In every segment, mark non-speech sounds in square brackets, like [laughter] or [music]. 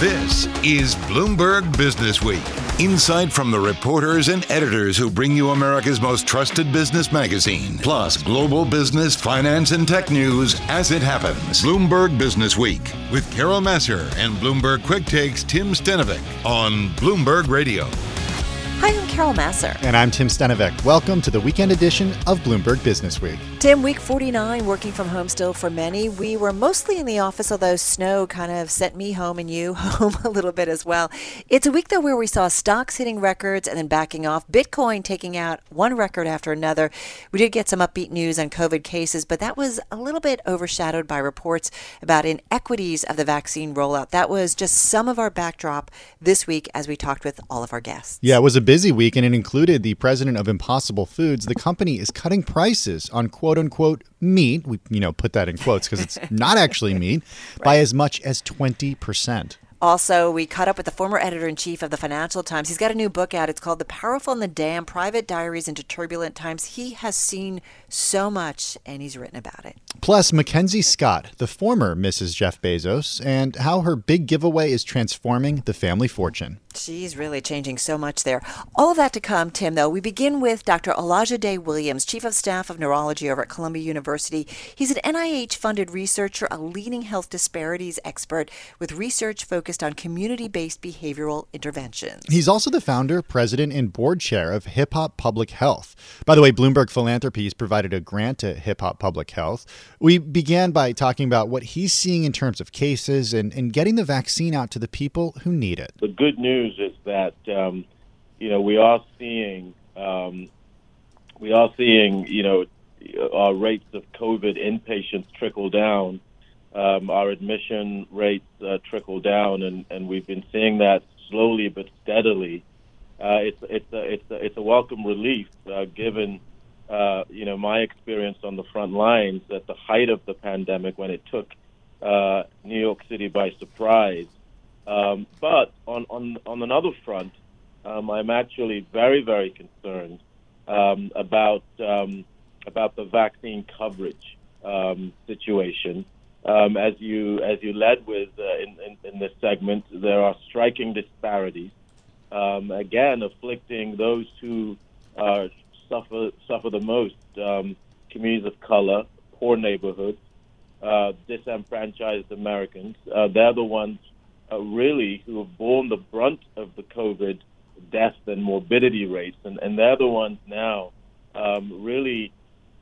This is Bloomberg Business Week. Insight from the reporters and editors who bring you America's most trusted business magazine, plus global business, finance, and tech news as it happens. Bloomberg Business Week with Carol Massar and Bloomberg Quick Takes Tim Stenovec on Bloomberg Radio. Hi, Carol Massar. And I'm Tim Stenovec. Welcome to the weekend edition of Bloomberg Business Week. Tim, week 49, working from home still for many. We were mostly in the office, although snow kind of sent me home and you [laughs] home a little bit as well. It's a week, though, where we saw stocks hitting records and then backing off, Bitcoin taking out one record after another. We did get some upbeat news on COVID cases, but that was a little bit overshadowed by reports about inequities of the vaccine rollout. That was just some of our backdrop this week as we talked with all of our guests. Yeah, it was a busy week, and it included the president of Impossible Foods. The company is cutting prices on quote unquote meat. We, you know, put that in quotes because it's [laughs] not actually meat right. by as much as 20%. Also, we caught up with the former editor in chief of the Financial Times. He's got a new book out. It's called The Powerful and the Damned Private Diaries into Turbulent Times. He has seen so much and he's written about it. Plus, Mackenzie Scott, the former Mrs. Jeff Bezos, and how her big giveaway is transforming the family fortune. She's really changing so much there. All of that to come, Tim, though. We begin with Dr. Olajide Williams, Chief of Staff of Neurology over at Columbia University. He's an NIH funded researcher, a leading health disparities expert with research focused on community based behavioral interventions. He's also the founder, president, and board chair of Hip Hop Public Health. By the way, Bloomberg Philanthropies provided a grant to Hip Hop Public Health. We began by talking about what he's seeing in terms of cases and, and getting the vaccine out to the people who need it. The good news is that um, you know we are seeing um, we are seeing you know our rates of COVID inpatients trickle down, um, our admission rates uh, trickle down, and, and we've been seeing that slowly but steadily. Uh, it's it's a it's a, it's a welcome relief uh, given uh, you know my experience on the front lines at the height of the pandemic when it took uh, New York City by surprise. Um, but on, on, on another front, um, I'm actually very, very concerned um, about, um, about the vaccine coverage um, situation. Um, as, you, as you led with uh, in, in, in, this segment, there are striking disparities, again, afflicting those who uh, suffer, suffer the most communities of color, poor neighborhoods, uh, disenfranchised Americans. Uh, they're the ones uh, really who have borne the brunt of the COVID death and morbidity rates, and, and they're the ones now um, really,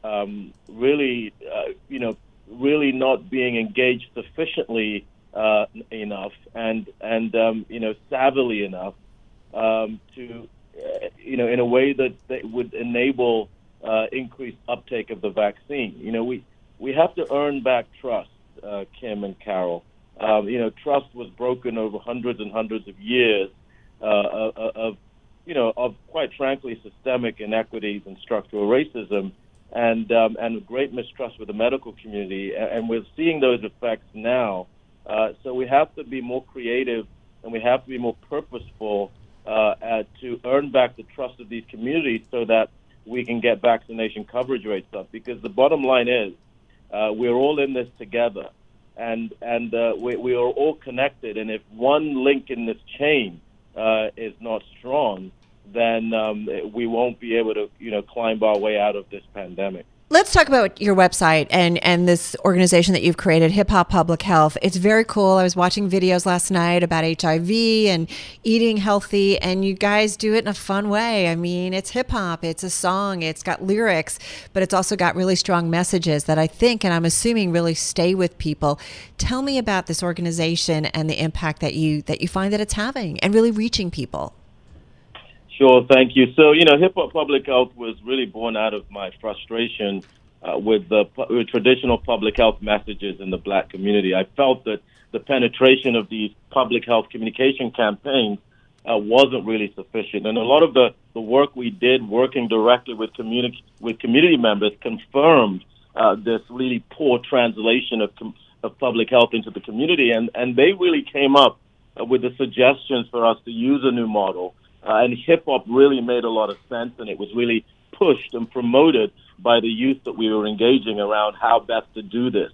um, really, uh, you know, really not being engaged sufficiently uh, enough and and um, you know savvily enough um, to, uh, you know, in a way that, that would enable uh, increased uptake of the vaccine. You know, we we have to earn back trust, uh, Kim and Carol. Um, you know, trust was broken over hundreds and hundreds of years uh, of, of, you know, of quite frankly systemic inequities and structural racism, and um, and great mistrust with the medical community, and we're seeing those effects now. Uh, so we have to be more creative, and we have to be more purposeful uh, to earn back the trust of these communities, so that we can get vaccination coverage rates up. Because the bottom line is, uh, we're all in this together and and uh, we, we are all connected. And if one link in this chain uh, is not strong, then um, we won't be able to you know climb our way out of this pandemic. Let's talk about your website and, and this organization that you've created, Hip Hop Public Health. It's very cool. I was watching videos last night about HIV and eating healthy, and you guys do it in a fun way. I mean, it's hip hop, it's a song, it's got lyrics, but it's also got really strong messages that I think and I'm assuming really stay with people. Tell me about this organization and the impact that you that you find that it's having and really reaching people. Sure, thank you. So, you know, hip hop public health was really born out of my frustration uh, with the with traditional public health messages in the black community. I felt that the penetration of these public health communication campaigns uh, wasn't really sufficient, and a lot of the, the work we did working directly with community with community members confirmed uh, this really poor translation of com- of public health into the community, and and they really came up uh, with the suggestions for us to use a new model uh, and hip hop really made a lot of sense, and it was really pushed and promoted by the youth that we were engaging around how best to do this.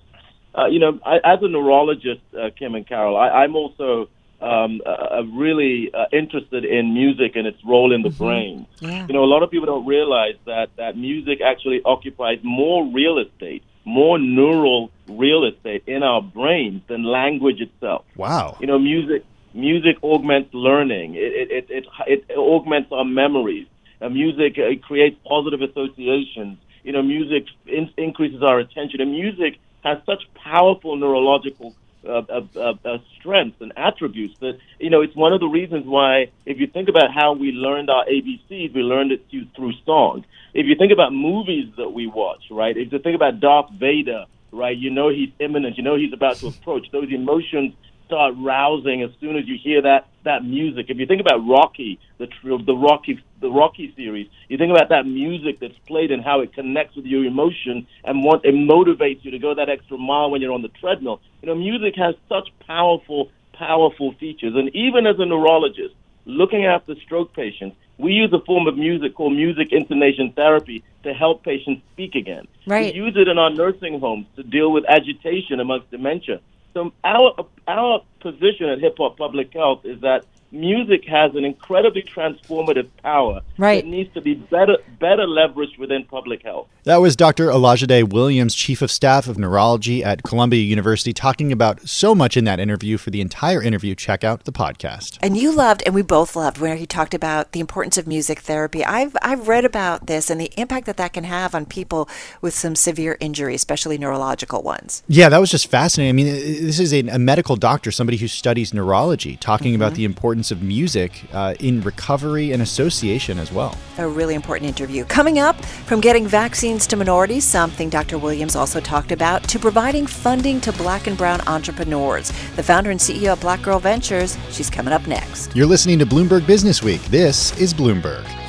Uh, you know, I, as a neurologist, uh, Kim and Carol, I, I'm also um, uh, really uh, interested in music and its role in the Mm-hmm. brain. Yeah. You know, a lot of people don't realize that that music actually occupies more real estate, more neural real estate in our brains than language itself. Wow. You know, music music augments learning. It it it, it, it augments our memories. Uh, music uh, creates positive associations. You know, music in, increases our attention, and music has such powerful neurological uh, uh, uh, uh, strengths and attributes that you know it's one of the reasons why if you think about how we learned our ABCs, we learned it through, through song. If you think about movies that we watch, right? If you think about Darth Vader, right? You know he's imminent. You know he's about to approach. Those emotions start rousing as soon as you hear that that music. If you think about Rocky, the the Rocky the Rocky series, you think about that music that's played and how it connects with your emotion and what it motivates you to go that extra mile when you're on the treadmill. You know, music has such powerful powerful features, and even as a neurologist looking after stroke patients, we use a form of music called music intonation therapy to help patients speak again. Right. We use it in our nursing homes to deal with agitation amongst dementia. So our our position at Hip Hop Public Health is that music has an incredibly transformative power Right. that needs to be better better leveraged within public health. That was Dr. Olajide Williams, Chief of Staff of Neurology at Columbia University, talking about so much in that interview. For the entire interview, check out the podcast. And you loved, and we both loved, where he talked about the importance of music therapy. I've I've read about this and the impact that that can have on people with some severe injury, especially neurological ones. Yeah, that was just fascinating. I mean, this is a, a medical doctor, somebody who studies neurology, talking about mm-hmm. the importance of music uh, in recovery and association as well. A really important interview. Coming up, from getting vaccines to minorities, something Dr. Williams also talked about, to providing funding to black and brown entrepreneurs. The founder and CEO of Black Girl Ventures, she's coming up next. You're listening to Bloomberg Business Week. This is Bloomberg.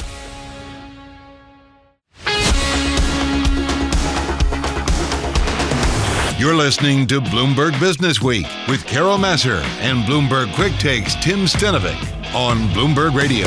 You're listening to Bloomberg Business Week with Carol Massar and Bloomberg Quick Takes Tim Stenovec on Bloomberg Radio.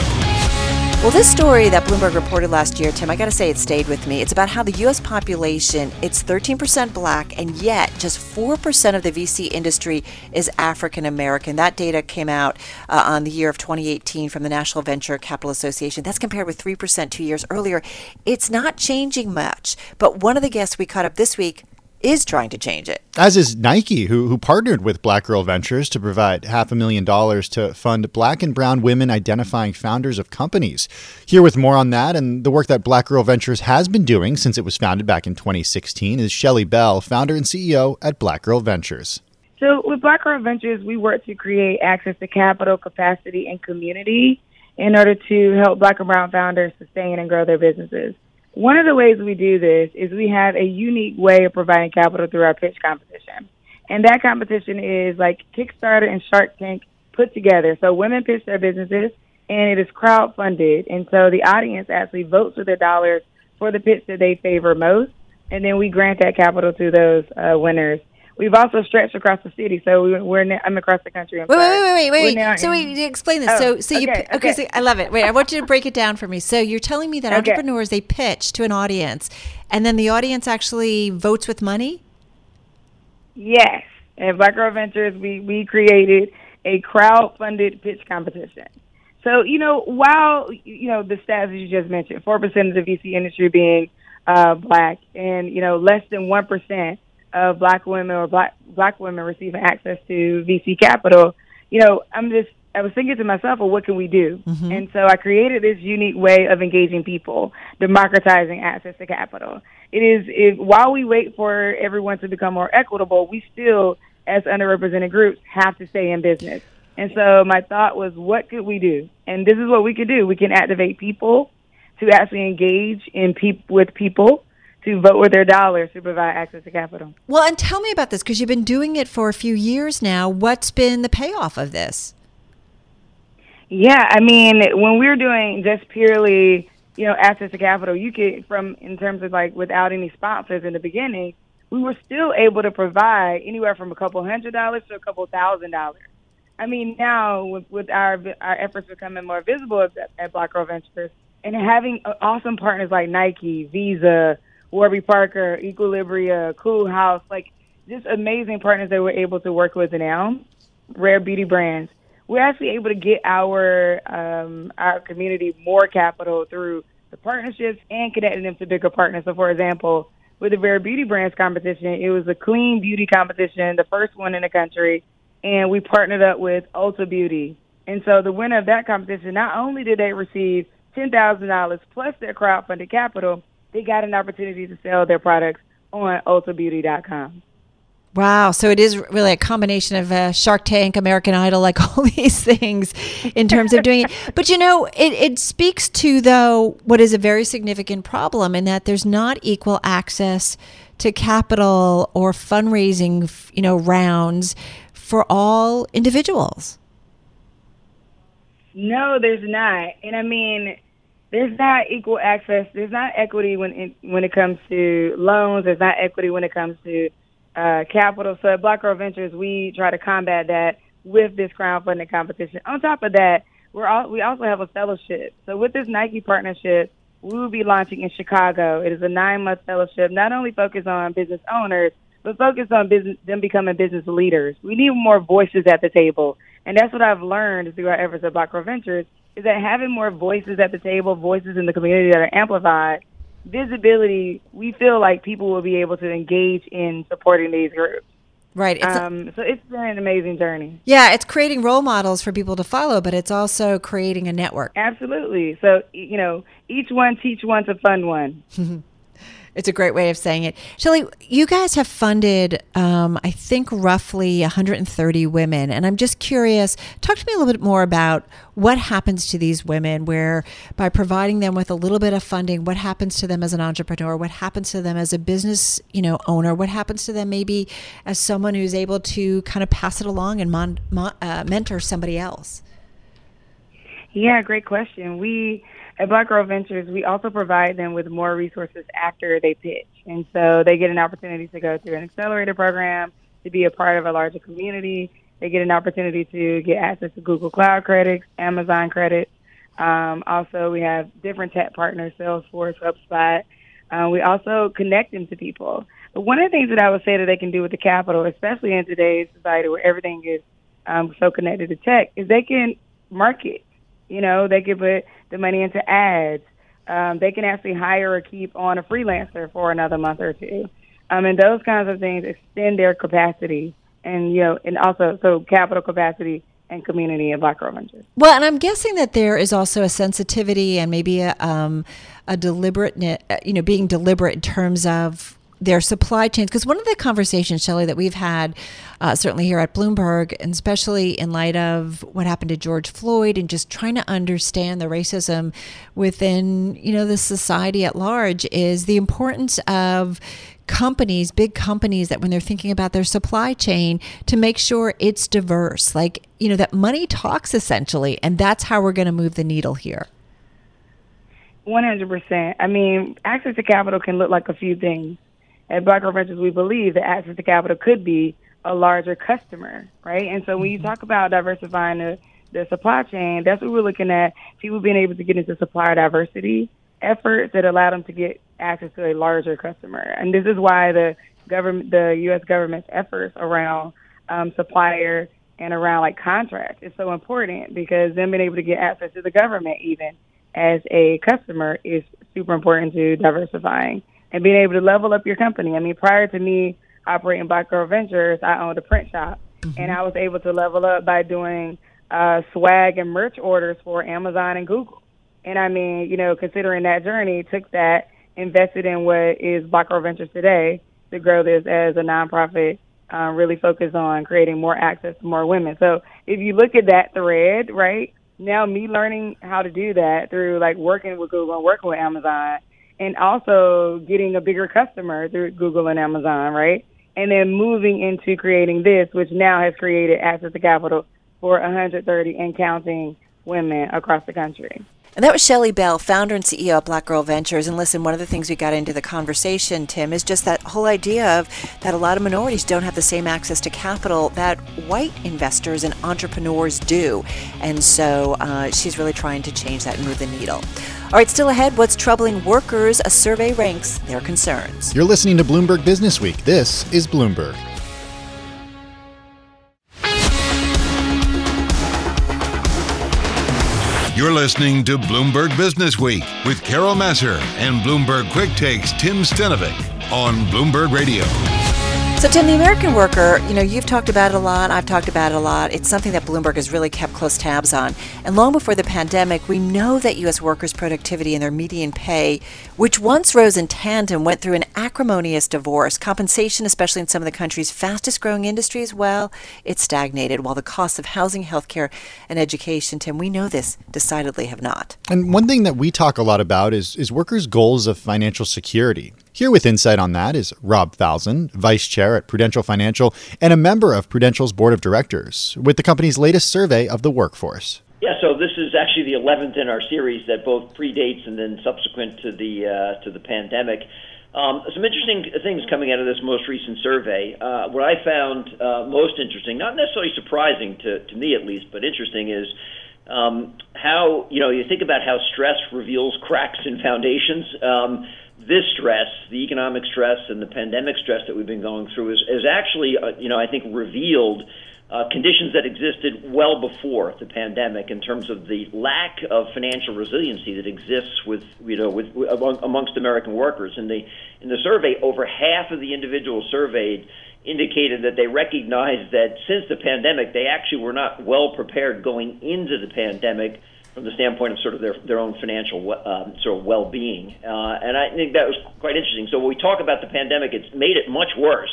Well, this story that Bloomberg reported last year, Tim, I got to say it stayed with me. It's about how the U.S. population, it's 13% black, and yet just 4% of the VC industry is African American. That data came out uh, on the year of 2018 from the National Venture Capital Association. That's compared with 3% two years earlier. It's not changing much, but one of the guests we caught up this week is trying to change it. As is Nike, who, who partnered with Black Girl Ventures to provide half a million dollars to fund black and brown women identifying founders of companies. Here with more on that and the work that Black Girl Ventures has been doing since it was founded back in 2016 is Shelly Bell, founder and CEO at Black Girl Ventures. So with Black Girl Ventures, we work to create access to capital, capacity, and community in order to help black and brown founders sustain and grow their businesses. One of the ways we do this is we have a unique way of providing capital through our pitch competition. And that competition is like Kickstarter and Shark Tank put together. So women pitch their businesses and it is crowd funded. And so the audience actually votes with their dollars for the pitch that they favor most. And then we grant that capital to those uh, winners. We've also stretched across the city, so we, we're now, I'm across the country. I'm Wait, wait, wait, wait, wait. So wait, explain this. Oh, so, so you, okay, so I love it. Wait, I want you to break it down for me. So you're telling me that entrepreneurs they pitch to an audience, and then the audience actually votes with money. Yes. At Black Girl Ventures, we, we created a crowd-funded pitch competition. So, you know, while, you know, the stats that you just mentioned, 4% of the VC industry being uh, black and, you know, less than 1% of black women or black, black women receiving access to VC capital, you know, I'm just, I was thinking to myself, well, what can we do? Mm-hmm. And so I created this unique way of engaging people, democratizing access to capital. It is, if, while we wait for everyone to become more equitable, we still, as underrepresented groups, have to stay in business. And so my thought was, what could we do? And this is what we could do. We can activate people to actually engage in peop- with people to vote with their dollars to provide access to capital. Well, and tell me about this because you've been doing it for a few years now. What's been the payoff of this? Yeah, I mean, when we're doing just purely, you know, access to capital, you could, from in terms of like without any sponsors in the beginning, we were still able to provide anywhere from a couple hundred dollars to a couple thousand dollars. I mean, now with, with our our efforts becoming more visible at, at Black Girl Ventures and having uh, awesome partners like Nike, Visa, Warby Parker, Equilibria, Coolhaus, like just amazing partners that we're able to work with now, rare beauty brands. we're actually able to get our um, our community more capital through the partnerships and connecting them to bigger partners. So, for example, with the Rare Beauty Brands competition, it was a clean beauty competition, the first one in the country, and we partnered up with Ulta Beauty. And so, the winner of that competition, not only did they receive ten thousand dollars plus their crowdfunded capital, they got an opportunity to sell their products on ultabeauty.com. Wow. So it is really a combination of uh, Shark Tank, American Idol, like [laughs] all these things in terms of doing it. [laughs] But you know, it, it speaks to, though, what is a very significant problem in that there's not equal access to capital or fundraising, you know, rounds for all individuals. No, there's not. And I mean, there's not equal access. There's not equity when it, when it comes to loans. There's not equity when it comes to uh, capital. So at Black Girl Ventures, we try to combat that with this crowdfunding competition. On top of that, we're all, we also have a fellowship. So with this Nike partnership, we will be launching in Chicago. It is a nine month fellowship, not only focused on business owners, but focused on business, them becoming business leaders. We need more voices at the table. And that's what I've learned through our efforts at Black Girl Ventures is that having more voices at the table, voices in the community that are amplified, visibility, we feel like people will be able to engage in supporting these groups. Right. It's um, so it's been an amazing journey. Yeah, it's creating role models for people to follow, but it's also creating a network. Absolutely. So, you know, each one teach one's a fun one. [laughs] It's a great way of saying it. Shelly, you guys have funded, um, I think, roughly 130 women. And I'm just curious, talk to me a little bit more about what happens to these women, where by providing them with a little bit of funding, what happens to them as an entrepreneur? What happens to them as a business you know, owner? What happens to them maybe as someone who's able to kind of pass it along and mon- mon- uh, mentor somebody else? Yeah, great question. We at Black Girl Ventures, we also provide them with more resources after they pitch. And so they get an opportunity to go through an accelerator program, to be a part of a larger community. They get an opportunity to get access to Google Cloud credits, Amazon credits. Um, also, we have different tech partners, Salesforce, HubSpot. Uh, we also connect them to people. But one of the things that I would say that they can do with the capital, especially in today's society where everything is um, so connected to tech, is they can market. You know, they can put the money into ads. Um, they can actually hire or keep on a freelancer for another month or two. Um, and those kinds of things extend their capacity and, you know, and also so capital capacity and community of Black Girl Ventures. Well, and I'm guessing that there is also a sensitivity and maybe a, um, a deliberate, you know, being deliberate in terms of their supply chains. Because one of the conversations, Shelly, that we've had, uh, certainly here at Bloomberg, and especially in light of what happened to George Floyd, and just trying to understand the racism within you know the society at large, is the importance of companies, big companies, that when they're thinking about their supply chain, to make sure it's diverse. Like you know that money talks essentially, and that's how we're going to move the needle here. One hundred percent. I mean, access to capital can look like a few things at Black Girl Ventures, we believe that access to capital could be a larger customer, right? And so when you mm-hmm. talk about diversifying the, the supply chain, that's what we're looking at. People being able to get into supplier diversity efforts that allow them to get access to a larger customer. And this is why the government, the U.S. government's efforts around um, supplier and around like contracts is so important because them being able to get access to the government even as a customer is super important to diversifying and being able to level up your company. I mean, prior to me operating Black Girl Ventures, I owned a print shop, mm-hmm. and I was able to level up by doing uh, swag and merch orders for Amazon and Google. And I mean, you know, considering that journey, took that, invested in what is Black Girl Ventures today to grow this as a nonprofit, uh, really focused on creating more access to more women. So if you look at that thread, right, now me learning how to do that through like working with Google and working with Amazon and also getting a bigger customer through Google and Amazon, right? And then moving into creating this, which now has created access to capital for 130 and counting women across the country. And that was Shelly Bell, founder and CEO of Black Girl Ventures. And listen, one of the things we got into the conversation, Tim, is just that whole idea of that a lot of minorities don't have the same access to capital that white investors and entrepreneurs do. And so uh, she's really trying to change that and move the needle. All right, still ahead, what's troubling workers? A survey ranks their concerns. You're listening to Bloomberg Business Week. This is Bloomberg. You're listening to Bloomberg Business Week with Carol Massar and Bloomberg Quick Takes Tim Stenovec on Bloomberg Radio. So, Tim, the American worker, you know, you've talked about it a lot. I've talked about it a lot. It's something that Bloomberg has really kept close tabs on. And long before the pandemic, we know that U.S. workers' productivity and their median pay, which once rose in tandem, went through an acrimonious divorce. Compensation, especially in some of the country's fastest growing industries, well, it stagnated, while the costs of housing, healthcare, and education, Tim, we know this, decidedly have not. And one thing that we talk a lot about is, is workers' goals of financial security. Here with insight on that is Rob Falzon, Vice Chair at Prudential Financial and a member of Prudential's Board of Directors, with the company's latest survey of the workforce. Yeah, so this is actually the 11th in our series that both predates and then subsequent to the uh, to the pandemic. Um, some interesting things coming out of this most recent survey. Uh, what I found uh, most interesting, not necessarily surprising to, to me at least, but interesting is um, how you know you think about how stress reveals cracks in foundations. Um, this stress, the economic stress and the pandemic stress that we've been going through, is, is actually, uh, you know, I think revealed uh, conditions that existed well before the pandemic in terms of the lack of financial resiliency that exists with, you know, with, with amongst American workers. In the in the survey, over half of the individuals surveyed indicated that they recognized that since the pandemic, they actually were not well prepared going into the pandemic from the standpoint of sort of their their own financial um, sort of well-being, uh, and I think that was quite interesting. So when we talk about the pandemic, it's made it much worse.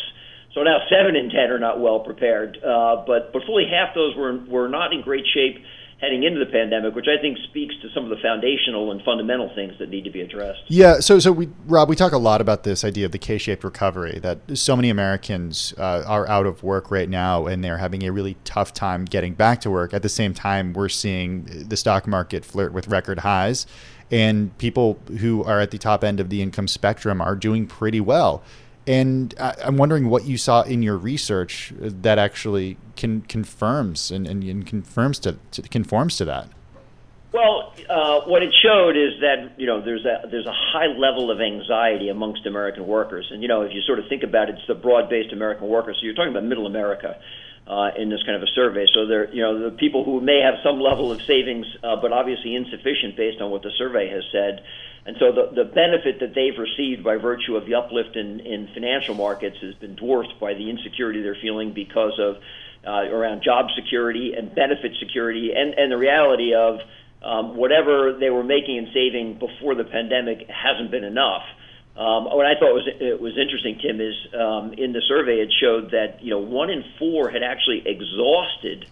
So now seven in ten are not well prepared, uh, but but fully half those were were not in great shape heading into the pandemic, which I think speaks to some of the foundational and fundamental things that need to be addressed. Yeah. So, so we, Rob, we talk a lot about this idea of the K-shaped recovery. That so many Americans uh, are out of work right now, and they're having a really tough time getting back to work. At the same time, we're seeing the stock market flirt with record highs, and people who are at the top end of the income spectrum are doing pretty well. And I'm wondering what you saw in your research that actually can, confirms and, and, and confirms to, to, conforms to that. Well, uh, what it showed is that you know there's a there's a high level of anxiety amongst American workers, and you know if you sort of think about it, it's the broad-based American workers. So you're talking about Middle America uh, in this kind of a survey. So they're you know the people who may have some level of savings, uh, but obviously insufficient based on what the survey has said. And so the, the benefit that they've received by virtue of the uplift in, in financial markets has been dwarfed by the insecurity they're feeling because of uh, around job security and benefit security and, and the reality of um, whatever they were making and saving before the pandemic hasn't been enough. Um, what I thought was it was interesting, Tim, is um, in the survey it showed that you know one in four had actually exhausted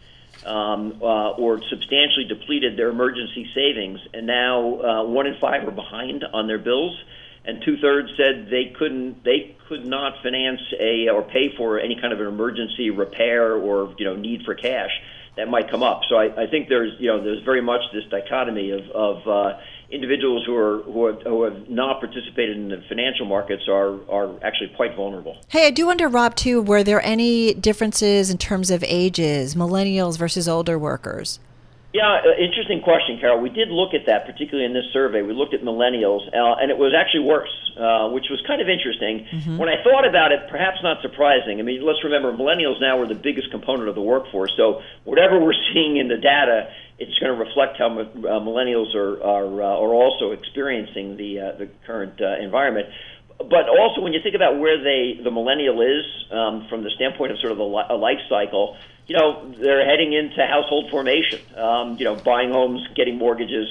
um, uh, or substantially depleted their emergency savings, and now uh, one in five are behind on their bills, and two thirds said they couldn't, they could not finance a or pay for any kind of an emergency repair or you know need for cash that might come up. So I, I think there's you know there's very much this dichotomy of of uh, individuals who are who have, who have not participated in the financial markets are are actually quite vulnerable. Hey, I do wonder, Rob, too. Were there any differences in terms of ages, millennials versus older workers? Yeah, uh, interesting question, Carol. We did look at that, particularly in this survey. We looked at millennials, uh, and it was actually worse, uh, which was kind of interesting. Mm-hmm. When I thought about it, perhaps not surprising. I mean, let's remember, millennials now are the biggest component of the workforce. So whatever we're [laughs] seeing in the data, it's going to reflect how uh, millennials are are, uh, are also experiencing the uh, the current environment. But also, when you think about where they the millennial is um, from the standpoint of sort of a life cycle, you know, they're heading into household formation. Um, you know, buying homes, getting mortgages.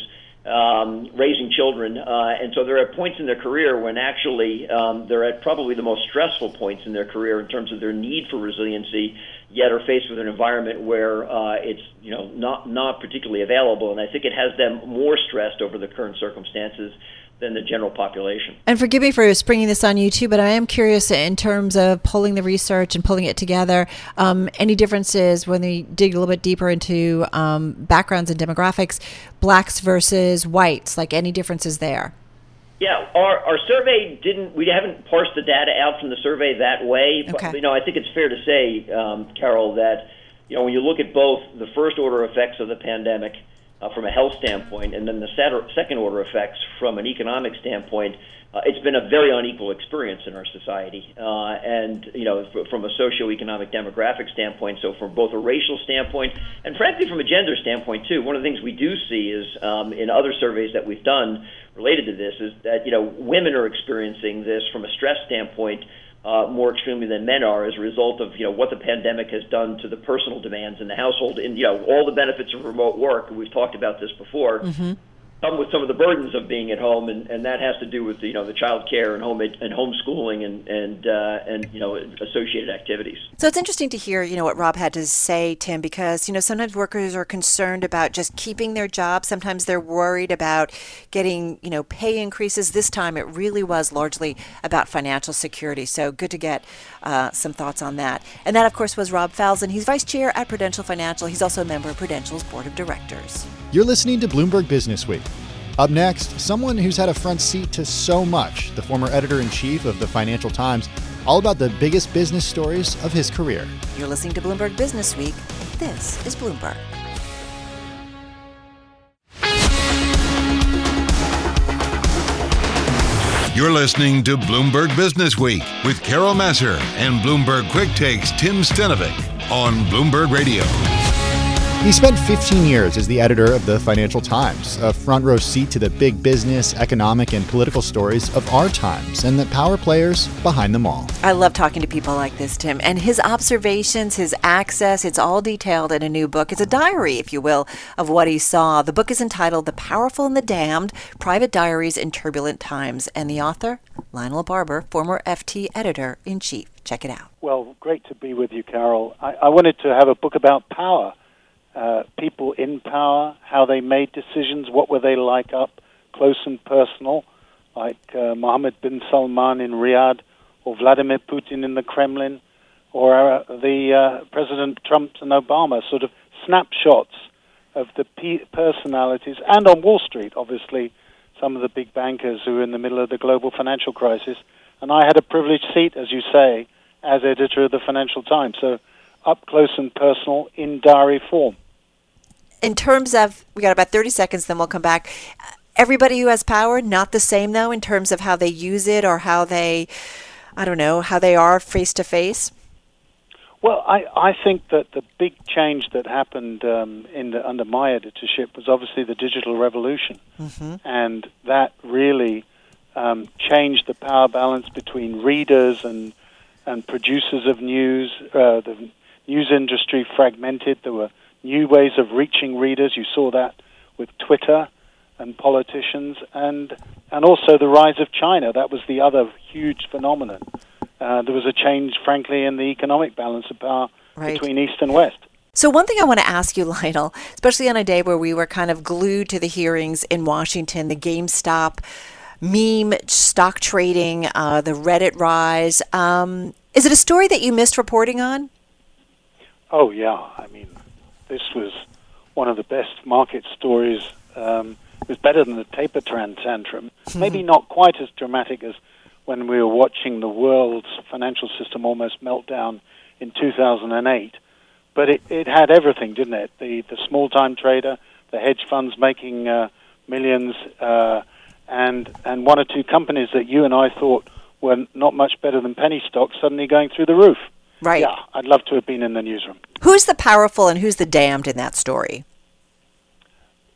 Um, raising children, uh, and so they're at points in their career when actually um, they're at probably the most stressful points in their career in terms of their need for resiliency yet are faced with an environment where uh, it's you know not not particularly available, and I think it has them more stressed over the current circumstances than the general population. And forgive me for springing this on you too, but I am curious in terms of pulling the research and pulling it together. Um, any differences when we dig a little bit deeper into um, backgrounds and demographics, blacks versus whites? Like any differences there? Yeah, our, our survey didn't. We haven't parsed the data out from the survey that way. But okay. you know, I think it's fair to say, um, Carol, that you know when you look at both the first order effects of the pandemic uh, from a health standpoint, and then the second order effects from an economic standpoint. Uh, it's been a very unequal experience in our society, uh, and you know, from a socioeconomic demographic standpoint. So, from both a racial standpoint and, frankly, from a gender standpoint too. One of the things we do see is um, in other surveys that we've done related to this is that you know women are experiencing this from a stress standpoint uh, more extremely than men are as a result of you know what the pandemic has done to the personal demands in the household and you know all the benefits of remote work. We've talked about this before. Mm-hmm come with some of the burdens of being at home, and, and that has to do with you know the child care and home and homeschooling and and uh, and you know associated activities. So it's interesting to hear you know what Rob had to say, Tim, because you know sometimes workers are concerned about just keeping their job. Sometimes they're worried about getting you know pay increases. This time it really was largely about financial security. So good to get uh, some thoughts on that. And that of course was Rob Falzon. He's vice chair at Prudential Financial. He's also a member of Prudential's board of directors. You're listening to Bloomberg Business Week. Up next, someone who's had a front seat to so much, the former editor in chief of the Financial Times, all about the biggest business stories of his career. You're listening to Bloomberg Business Week. This is Bloomberg. You're listening to Bloomberg Business Week with Carol Massar and Bloomberg Quick Takes Tim Stenovec on Bloomberg Radio. He spent 15 years as the editor of the Financial Times, a front row seat to the big business, economic, and political stories of our times and the power players behind them all. I love talking to people like this, Tim. And his observations, his access, it's all detailed in a new book. It's a diary, if you will, of what he saw. The book is entitled The Powerful and the Damned Private Diaries in Turbulent Times. And the author, Lionel Barber, former FT editor in chief. Check it out. Well, great to be with you, Carol. I, I wanted to have a book about power uh, people in power, how they made decisions, what were they like up close and personal, like uh, Mohammed bin Salman in Riyadh, or Vladimir Putin in the Kremlin, or the uh, President Trump and Obama, sort of snapshots of the pe- personalities, and on Wall Street, obviously, some of the big bankers who were in the middle of the global financial crisis. And I had a privileged seat, as you say, as editor of the Financial Times. So up close and personal in diary form in terms of, we got about 30 seconds, then we'll come back. Everybody who has power, not the same though, in terms of how they use it or how they, I don't know, how they are face to face? Well, I, I think that the big change that happened um, in the, under my editorship was obviously the digital revolution, mm-hmm. and that really um, changed the power balance between readers and and producers of news. Uh, the news industry fragmented. There were new ways of reaching readers. You saw that with Twitter and politicians, and and also the rise of China. That was the other huge phenomenon. Uh, there was a change, frankly, in the economic balance of power right. between East and West. So, one thing I want to ask you, [laughs] Lionel, especially on a day where we were kind of glued to the hearings in Washington, the GameStop meme stock trading, uh, the Reddit rise. Um, is it a story that you missed reporting on? Oh, yeah. I mean, this was one of the best market stories. Um, it was better than the taper tantrum. Maybe not quite as dramatic as when we were watching the world's financial system almost melt down in 2008. But it, it had everything, didn't it? The, the small time trader, the hedge funds making uh, millions, uh, and, and one or two companies that you and I thought were not much better than penny stocks suddenly going through the roof. Right. Yeah, I'd love to have been in the newsroom. Who's the powerful and who's the damned in that story?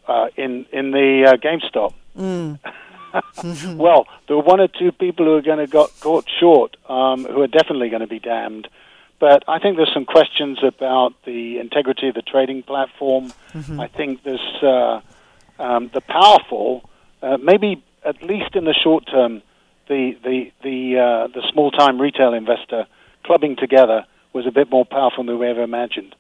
Uh, in in the uh, GameStop. Mm. [laughs] [laughs] well, there were one or two people who are going to got caught short, um, who are definitely going to be damned. But I think there's some questions about the integrity of the trading platform. Mm-hmm. I think there's uh, um, the powerful, uh, maybe at least in the short term, the the the uh, the small time retail investor clubbing together was a bit more powerful than we ever imagined.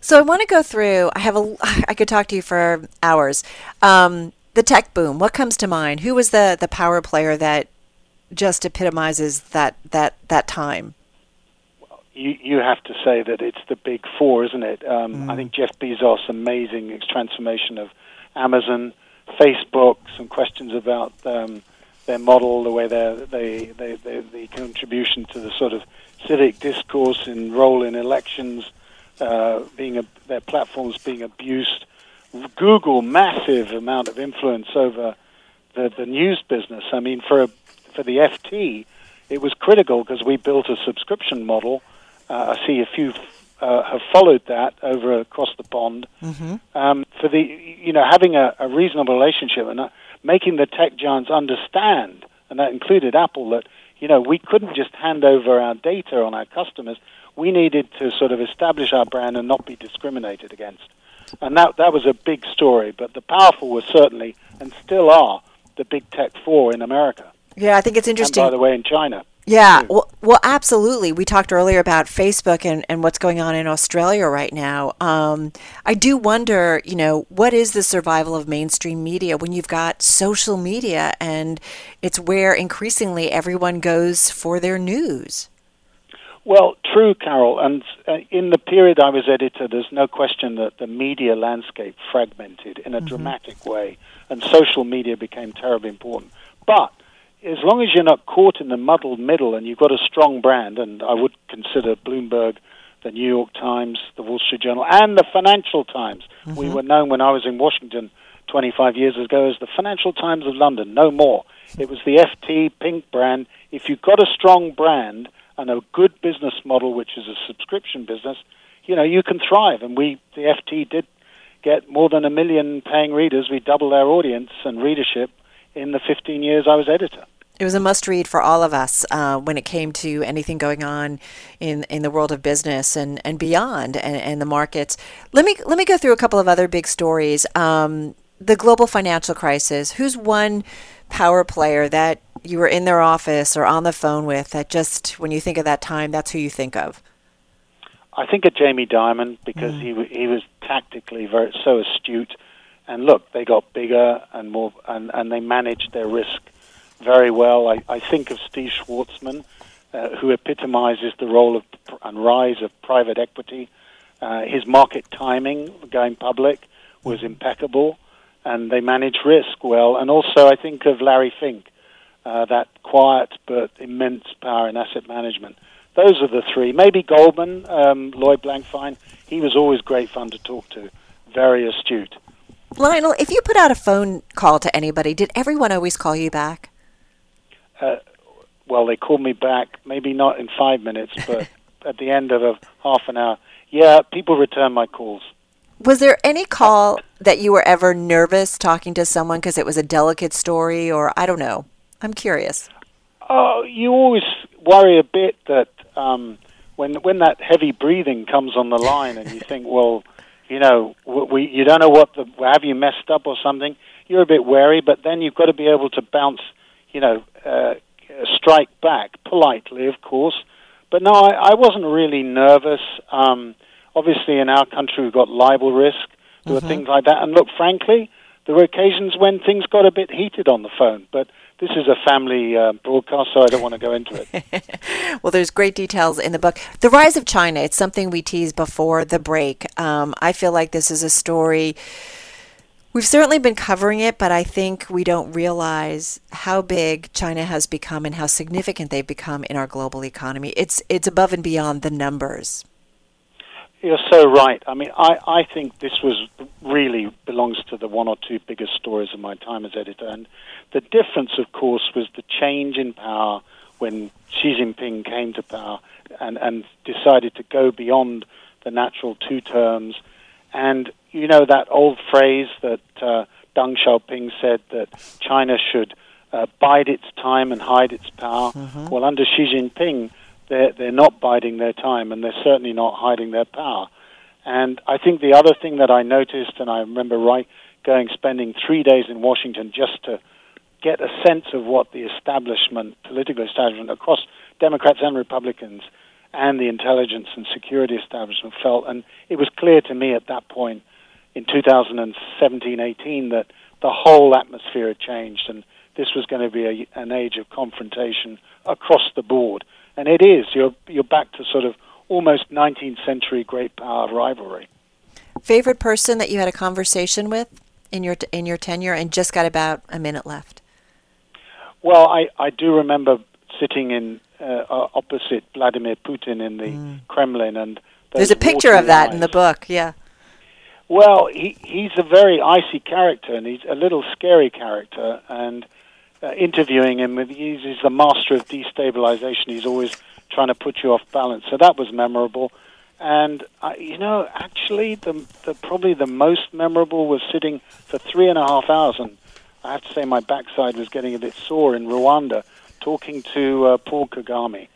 So I want to go through. I have a. [laughs] I could talk to you for hours. Um, the tech boom. What comes to mind? Who was the the power player that just epitomizes that that that time? You you have to say that it's the big four, isn't it? Um, mm. I think Jeff Bezos' amazing transformation of Amazon, Facebook, some questions about um, their model, the way they they they the contribution to the sort of civic discourse and role in elections, uh, being a, their platforms being abused. Google massive amount of influence over the, the news business. I mean, for for the FT, it was critical because we built a subscription model. Uh, I see a few uh, have followed that over across the pond. Mm-hmm. Um, for the you know having a, a reasonable relationship and uh, making the tech giants understand, and that included Apple, that you know we couldn't just hand over our data on our customers. We needed to sort of establish our brand and not be discriminated against. And that that was a big story. But the powerful were certainly and still are the big tech four in America. Yeah, I think it's interesting. And by the way, in China. Yeah, well, well, absolutely. We talked earlier about Facebook and, and what's going on in Australia right now. Um, I do wonder, you know, what is the survival of mainstream media when you've got social media and it's where increasingly everyone goes for their news? Well, true, Carol. And uh, in the period I was editor, there's no question that the media landscape fragmented in a mm-hmm. dramatic way, and social media became terribly important. But as long as you're not caught in the muddled middle and you've got a strong brand, and I would consider Bloomberg, the New York Times, the Wall Street Journal, and the Financial Times. Mm-hmm. We were known when I was in Washington 25 years ago as the Financial Times of London, no more. It was the FT Pink brand. If you've got a strong brand and a good business model, which is a subscription business, you know, you can thrive. And we, the FT, did get more than a million paying readers. We doubled our audience and readership in the 15 years I was editor it was a must read for all of us uh, when it came to anything going on in, in the world of business and, and beyond and, and the markets. Let me let me go through a couple of other big stories. Um, the global financial crisis. Who's one power player that you were in their office or on the phone with that just when you think of that time, that's who you think of? I think of Jamie Dimon because mm. he he was tactically very so astute, and look, they got bigger and more, and, and they managed their risk very well. I, I think of Steve Schwarzman, uh, who epitomizes the role of and rise of private equity. Uh, his market timing, going public, was impeccable, and they manage risk well. And also, I think of Larry Fink, uh, that quiet but immense power in asset management. Those are the three. Maybe Goldman, um, Lloyd Blankfein. He was always great fun to talk to. Very astute. Lionel, if you put out a phone call to anybody, did everyone always call you back? Uh, well, they called me back, maybe not in five minutes, but [laughs] at the end of a half an hour. Yeah, people return my calls. Was there any call that you were ever nervous talking to someone because it was a delicate story, or I don't know? I'm curious. Oh, you always worry a bit that um, when when that heavy breathing comes on the line, and you [laughs] think, well, you know, we you don't know what the have you messed up or something. You're a bit wary, but then you've got to be able to bounce you know, uh, strike back politely, of course. But no, I, I wasn't really nervous. Um, obviously, in our country, we've got libel risk. There mm-hmm. were things like that. And look, frankly, there were occasions when things got a bit heated on the phone. But this is a family uh, broadcast, so I don't want to go into it. [laughs] well, there's great details in the book. The rise of China, it's something we teased before the break. Um, I feel like this is a story We've certainly been covering it, but I think we don't realize how big China has become and how significant they've become in our global economy. It's it's above and beyond the numbers. You're so right. I mean, I, I think this was really belongs to the one or two biggest stories of my time as editor. And the difference, of course, was the change in power when Xi Jinping came to power and, and decided to go beyond the natural two terms and you know that old phrase that uh, Deng Xiaoping said that China should uh, bide its time and hide its power. Mm-hmm. Well, under Xi Jinping, they're, they're not biding their time and they're certainly not hiding their power. And I think the other thing that I noticed, and I remember right going spending three days in Washington just to get a sense of what the establishment, political establishment across Democrats and Republicans, and the intelligence and security establishment felt. And it was clear to me at that point in 2017 18 that the whole atmosphere had changed and this was going to be a, an age of confrontation across the board. And it is. You're, you're back to sort of almost 19th century great power rivalry. Favorite person that you had a conversation with in your, in your tenure and just got about a minute left? Well, I, I do remember sitting in uh, opposite Vladimir Putin in the mm. Kremlin, and there's a picture of that eyes. in the book. Yeah. Well, he, he's a very icy character, and he's a little scary character. And uh, interviewing him, he's, he's the master of destabilization. He's always trying to put you off balance. So that was memorable. And uh, you know, actually, the, the probably the most memorable was sitting for three and a half hours, and I have to say my backside was getting a bit sore in Rwanda, talking to uh, Paul Kagame,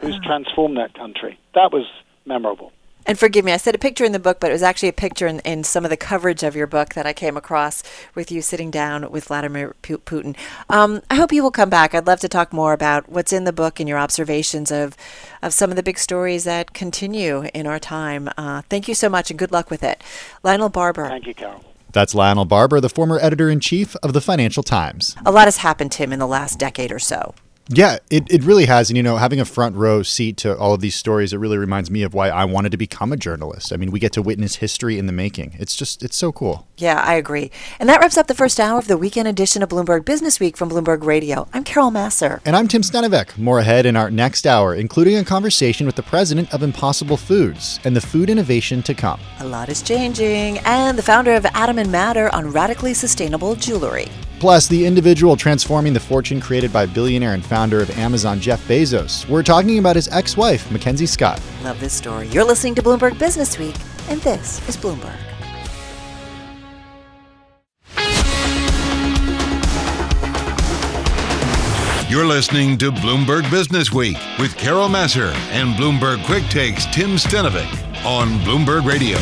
who's transformed that country. That was memorable. And forgive me, I said a picture in the book, but it was actually a picture in, in some of the coverage of your book that I came across with you sitting down with Vladimir Putin. Um, I hope you will come back. I'd love to talk more about what's in the book and your observations of, of some of the big stories that continue in our time. Uh, thank you so much and good luck with it. Lionel Barber. Thank you, Carol. That's Lionel Barber, the former editor in chief of the Financial Times. A lot has happened, Tim, in the last decade or so. Yeah, it, it really has. And, you know, having a front row seat to all of these stories, it really reminds me of why I wanted to become a journalist. I mean, we get to witness history in the making. It's just, it's so cool. Yeah, I agree. And that wraps up the first hour of the weekend edition of Bloomberg Business Week from Bloomberg Radio. I'm Carol Massar. And I'm Tim Stenovec. More ahead in our next hour, including a conversation with the president of Impossible Foods and the food innovation to come. A lot is changing, and the founder of Atom and Matter on radically sustainable jewelry. Plus, the individual transforming the fortune created by billionaire and founder of Amazon, Jeff Bezos. We're talking about his ex wife, Mackenzie Scott. Love this story. You're listening to Bloomberg Business Week, and this is Bloomberg. You're listening to Bloomberg Business Week with Carol Massar and Bloomberg Quick Takes Tim Stenovec on Bloomberg Radio.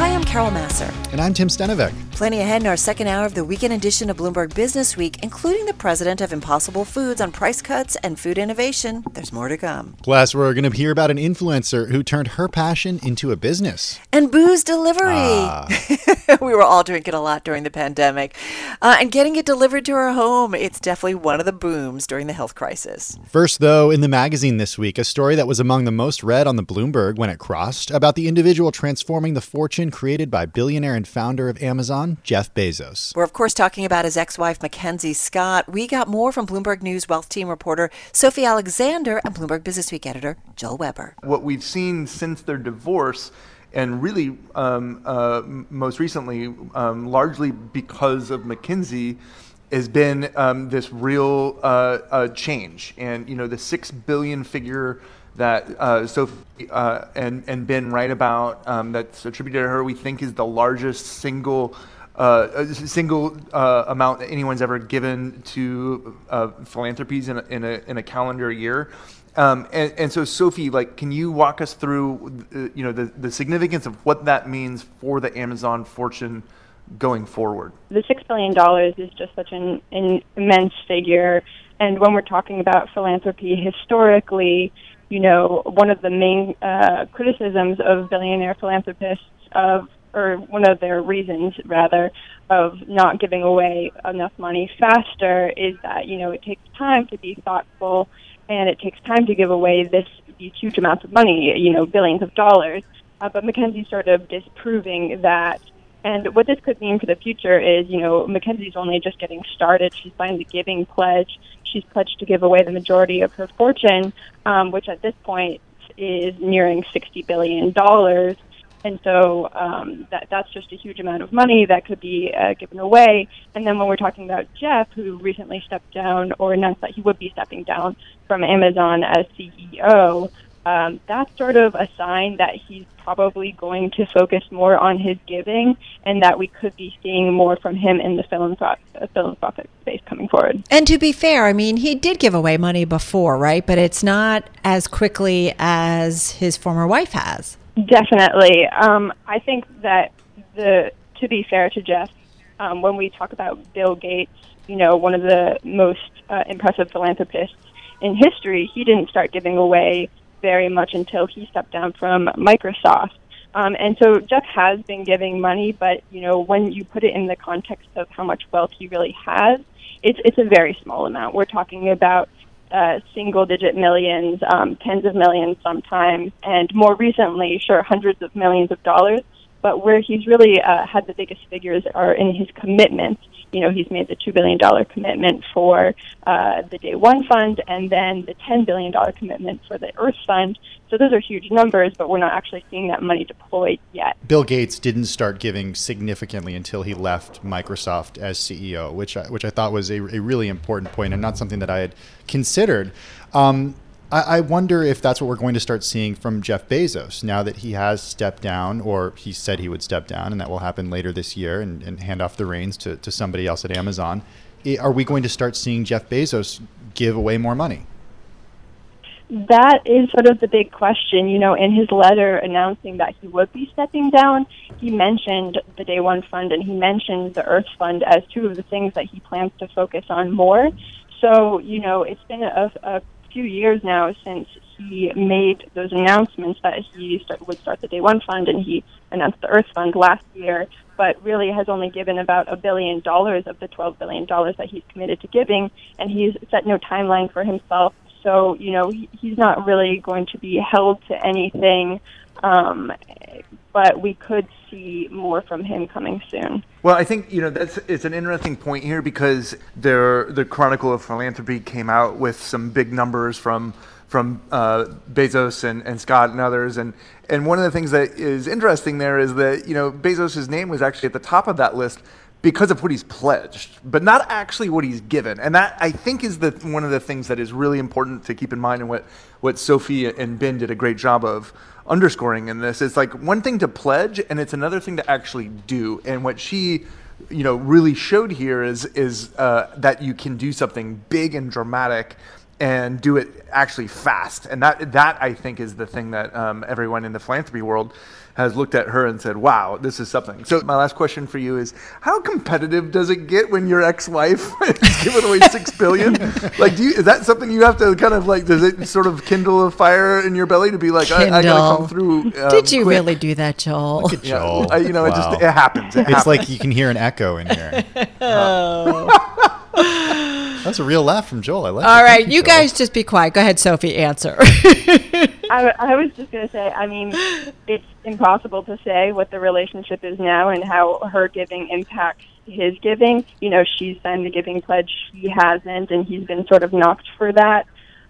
Hi, I'm Carol Massar. And I'm Tim Stenovec. Plenty ahead in our second hour of the weekend edition of Bloomberg Business Week, including the president of Impossible Foods on price cuts and food innovation. There's more to come. Plus, we're going to hear about an influencer who turned her passion into a business. And booze delivery. Ah. [laughs] we were all drinking a lot during the pandemic. Uh, and getting it delivered to our home, it's definitely one of the booms during the health crisis. First, though, in the magazine this week, a story that was among the most read on the Bloomberg when it crossed about the individual transforming the fortune created by billionaire and founder of Amazon, Jeff Bezos. We're, of course, talking about his ex wife, Mackenzie Scott. We got more from Bloomberg News Wealth Team reporter Sophie Alexander and Bloomberg Business Week editor Joel Weber. What we've seen since their divorce, and really um, uh, most recently, um, largely because of Mackenzie, has been um, this real uh, uh, change. And you know, the six billion figure that uh, Sophie uh, and and Ben write about um, that's attributed to her, we think is the largest single. Uh, single uh, amount that anyone's ever given to uh, philanthropies in a, in a in a calendar year, um, and, and so Sophie, like, can you walk us through, uh, you know, the, the significance of what that means for the Amazon fortune going forward? the six billion dollars is just such an, an immense figure. And when we're talking about philanthropy historically, you know, one of the main uh, criticisms of billionaire philanthropists of, or one of their reasons rather, of not giving away enough money faster is that you know it takes time to be thoughtful, and it takes time to give away this these huge amounts of money, you know, billions of dollars. Uh, but Mackenzie's sort of disproving that. And what this could mean for the future is, you know, Mackenzie's only just getting started. She's signed the giving pledge. She's pledged to give away the majority of her fortune, um, which at this point is nearing $60 billion. And so um, that, that's just a huge amount of money that could be uh, given away. And then when we're talking about Jeff, who recently stepped down or announced that he would be stepping down from Amazon as CEO, um, that's sort of a sign that he's probably going to focus more on his giving and that we could be seeing more from him in the uh, philanthropic space coming forward. And to be fair, I mean, he did give away money before, right? But it's not as quickly as his former wife has. Definitely. Um, I think that the to be fair to Jeff, um, when we talk about Bill Gates, you know, one of the most uh, impressive philanthropists in history, he didn't start giving away very much until he stepped down from Microsoft. Um, and so Jeff has been giving money, but you know, when you put it in the context of how much wealth he really has, it's it's a very small amount. We're talking about uh, single digit millions, um, tens of millions sometimes, and more recently, sure, hundreds of millions of dollars. But where he's really uh, had the biggest figures are in his commitments. You know, he's made the $2 billion commitment for uh, the Day One Fund and then the $10 billion commitment for the Earth Fund. So those are huge numbers, but we're not actually seeing that money deployed yet. Bill Gates didn't start giving significantly until he left Microsoft as CEO, which I, which I thought was a, a really important point and not something that I had considered. Um, I, wonder if that's what we're going to start seeing from Jeff Bezos now that he has stepped down, or he said he would step down, and that will happen later this year and, and hand off the reins to, to somebody else at Amazon. Are we going to start seeing Jeff Bezos give away more money? That is sort of the big question. You know, in his letter announcing that he would be stepping down, he mentioned the Day One Fund and he mentioned the Earth Fund as two of the things that he plans to focus on more. So, you know, it's been a, a few years now since he made those announcements that he start, would start the Day One Fund and he announced the Earth Fund last year, but really has only given about a billion dollars of the $12 billion that he's committed to giving, and he's set no timeline for himself. So, you know, he, he's not really going to be held to anything, um, but we could see more from him coming soon. Well, I think you know that's it's an interesting point here because there the Chronicle of Philanthropy came out with some big numbers from from uh, Bezos and, and Scott and others, and and one of the things that is interesting there is that you know Bezos's name was actually at the top of that list because of what he's pledged, but not actually what he's given. And that I think is the one of the things that is really important to keep in mind, and what what Sophie and Ben did a great job of underscoring in this. It's like one thing to pledge, and it's another thing to actually do. And what she you know really showed here is is uh, that you can do something big and dramatic and do it actually fast and that that I think is the thing that um, everyone in the philanthropy world has looked at her and said, "Wow, this is something." So my last question for you is: How competitive does it get when your ex-wife [laughs] is giving away six billion? like, do you, is that something you have to kind of like? Does it sort of kindle a fire in your belly to be like, I, I, gotta come through? Um, Did you quick. really do that, Joel? Look at Yeah, Joel. I- you know, it just it happens. It it's happens. like you can hear an echo in here. oh. [laughs] That's a real laugh from Joel. I like it. All Thank right, you Joel. guys just be quiet. Go ahead, Sophie, answer. [laughs] I, I was just going to say, I mean, it's impossible to say what the relationship is now and how her giving impacts his giving. You know, she's signed the giving pledge, he hasn't, and he's been sort of knocked for that.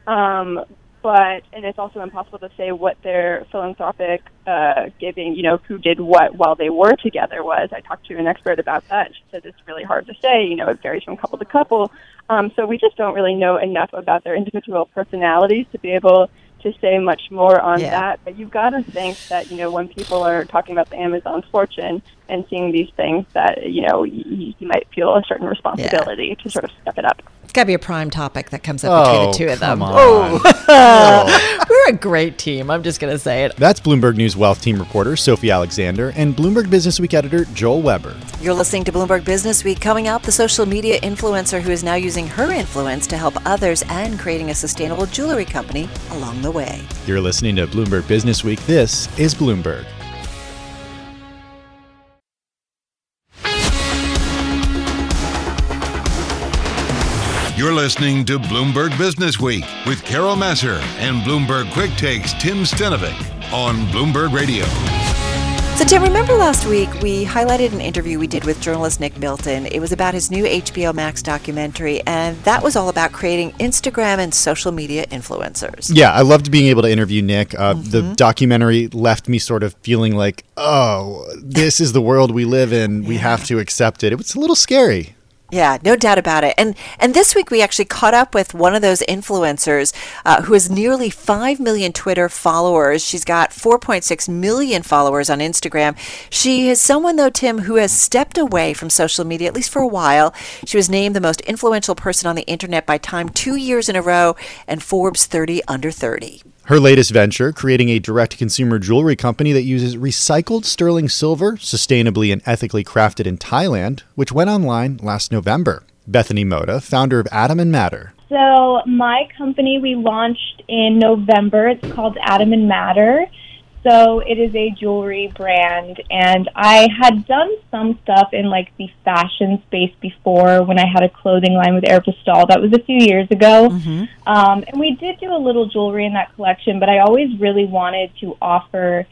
Um, but and it's also impossible to say what their philanthropic uh, giving, you know, who did what while they were together was. I talked to an expert about that. She said it's really hard to say. You know, it varies from couple to couple. Um, so we just don't really know enough about their individual personalities to be able to say much more on Yeah. that. But you've got to think that you know when people are talking about the Amazon fortune and seeing these things, that you know you, you might feel a certain responsibility to sort of step it up. It's got to be a prime topic that comes up between Oh, the two of them. come [laughs] oh. on. [laughs] We're a great team. I'm just going to say it. That's Bloomberg News Wealth Team reporter Sophie Alexander and Bloomberg Business Week editor Joel Weber. You're listening to Bloomberg Business Week. Coming up, the social media influencer who is now using her influence to help others and creating a sustainable jewelry company along the way. You're listening to Bloomberg Business Week. This is Bloomberg. You're listening to Bloomberg Business Week with Carol Massar and Bloomberg Quick Takes Tim Stenovec on Bloomberg Radio. So, Tim, remember last week we highlighted an interview we did with journalist Nick Bilton. It was about his new HBO Max documentary, and that was all about creating Instagram and social media influencers. Yeah, I loved being able to interview Nick. Uh, Mm-hmm. The documentary left me sort of feeling like, oh, this is the world we live in. We have to accept it. It was a little scary. Yeah, no doubt about it. And and this week we actually caught up with one of those influencers uh, who has nearly five million Twitter followers. She's got 4.6 million followers on Instagram. She is someone though, Tim, who has stepped away from social media at least for a while. She was named the most influential person on the internet by Time two years in a row and Forbes 30 under 30. Her latest venture, creating a direct consumer jewelry company that uses recycled sterling silver, sustainably and ethically crafted in Thailand, which went online last November. Bethany Mota, founder of Adam and Matter. So my company we launched in November. It's called Adam and Matter. So it is a jewelry brand and I had done some stuff in like the fashion space before when I had a clothing line with Aeropostale. That was a few years ago. Um, and we did do a little jewelry in that collection, but I always really wanted to offer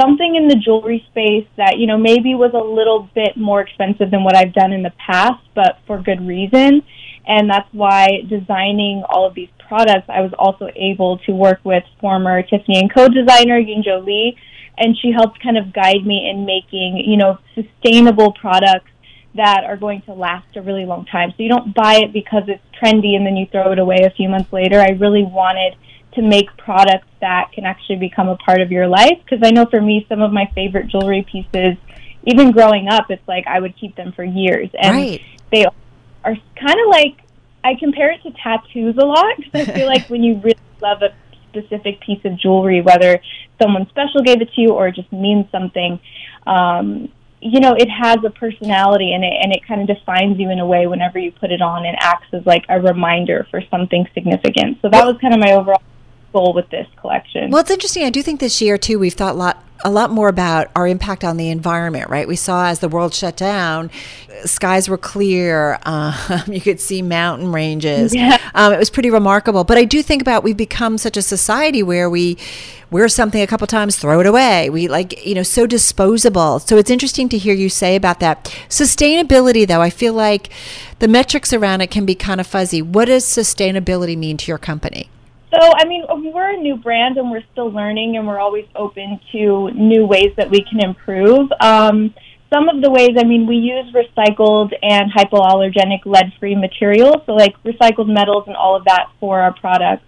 something in the jewelry space that, you know, maybe was a little bit more expensive than what I've done in the past, but for good reason. And that's why designing all of these products, I was also able to work with former Tiffany and Co designer Yunjo Lee, and she helped kind of guide me in making, you know, sustainable products that are going to last a really long time. So you don't buy it because it's trendy and then you throw it away a few months later. I really wanted to make products that can actually become a part of your life because I know for me some of my favorite jewelry pieces even growing up it's like I would keep them for years and right. they are kind of like I compare it to tattoos a lot because I feel like when you really love a specific piece of jewelry whether someone special gave it to you or it just means something um you know, it has a personality and it and it kind of defines you in a way whenever you put it on and acts as like a reminder for something significant. So that was kind of my overall goal with this collection. Well, it's interesting. I do think this year too we've thought a lot a lot more about our impact on the environment, right? We saw as the world shut down, skies were clear. Um, [laughs] you could see mountain ranges. Yeah. Um, it was pretty remarkable. But I do think about we've become such a society where we wear something a couple times, throw it away. We like, you know, so disposable. So it's interesting to hear you say about that. Sustainability, though, I feel like the metrics around it can be kind of fuzzy. What does sustainability mean to your company? So, I mean, we're a new brand and we're still learning and we're always open to new ways that we can improve. Um, some of the ways, I mean, we use recycled and hypoallergenic lead free materials, so like recycled metals and all of that for our products.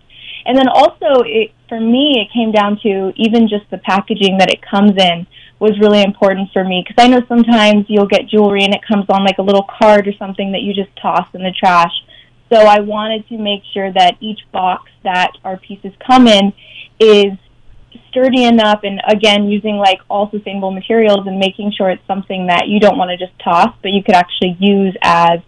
And then also, it, for me, it came down to even just the packaging that it comes in was really important for me because I know sometimes you'll get jewelry and it comes on like a little card or something that you just toss in the trash. So I wanted to make sure that each box that our pieces come in is sturdy enough and again using like all sustainable materials and making sure it's something that you don't want to just toss but you could actually use as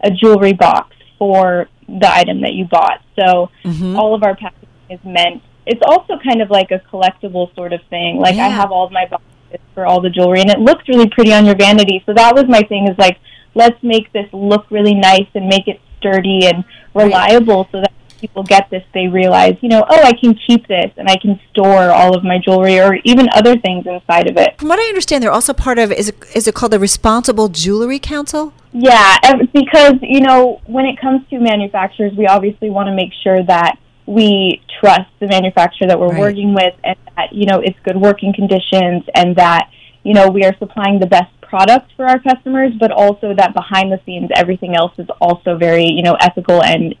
a jewelry box for the item that you bought. So Mhm. all of our packaging is meant it's also kind of like a collectible sort of thing. Like I have all of my boxes for all the jewelry and it looks really pretty on your vanity. So that was my thing is like let's make this look really nice and make it sturdy and reliable so that people get this they realize, you know, oh, I can keep this and I can store all of my jewelry or even other things inside of it. From what I understand, they're also part of is it, is it called the Responsible Jewelry Council? Yeah, because you know when it comes to manufacturers, we obviously want to make sure that we trust the manufacturer that we're Right. working with, and that you know it's good working conditions, and that you know we are supplying the best product for our customers, but also that behind the scenes everything else is also very you know ethical and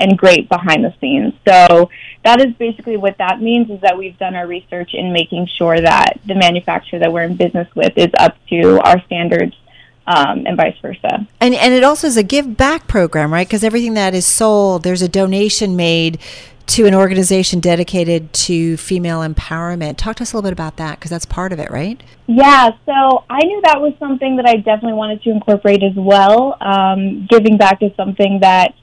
and great behind the scenes. So that is basically what that means is that we've done our research in making sure that the manufacturer that we're in business with is up to our standards um, and vice versa. And and it also is a give back program, right? Because everything that is sold, there's a donation made to an organization dedicated to female empowerment. Talk to us a little bit about that because that's part of it, right? Yeah, so I knew that was something that I definitely wanted to incorporate as well. Um, giving back is something that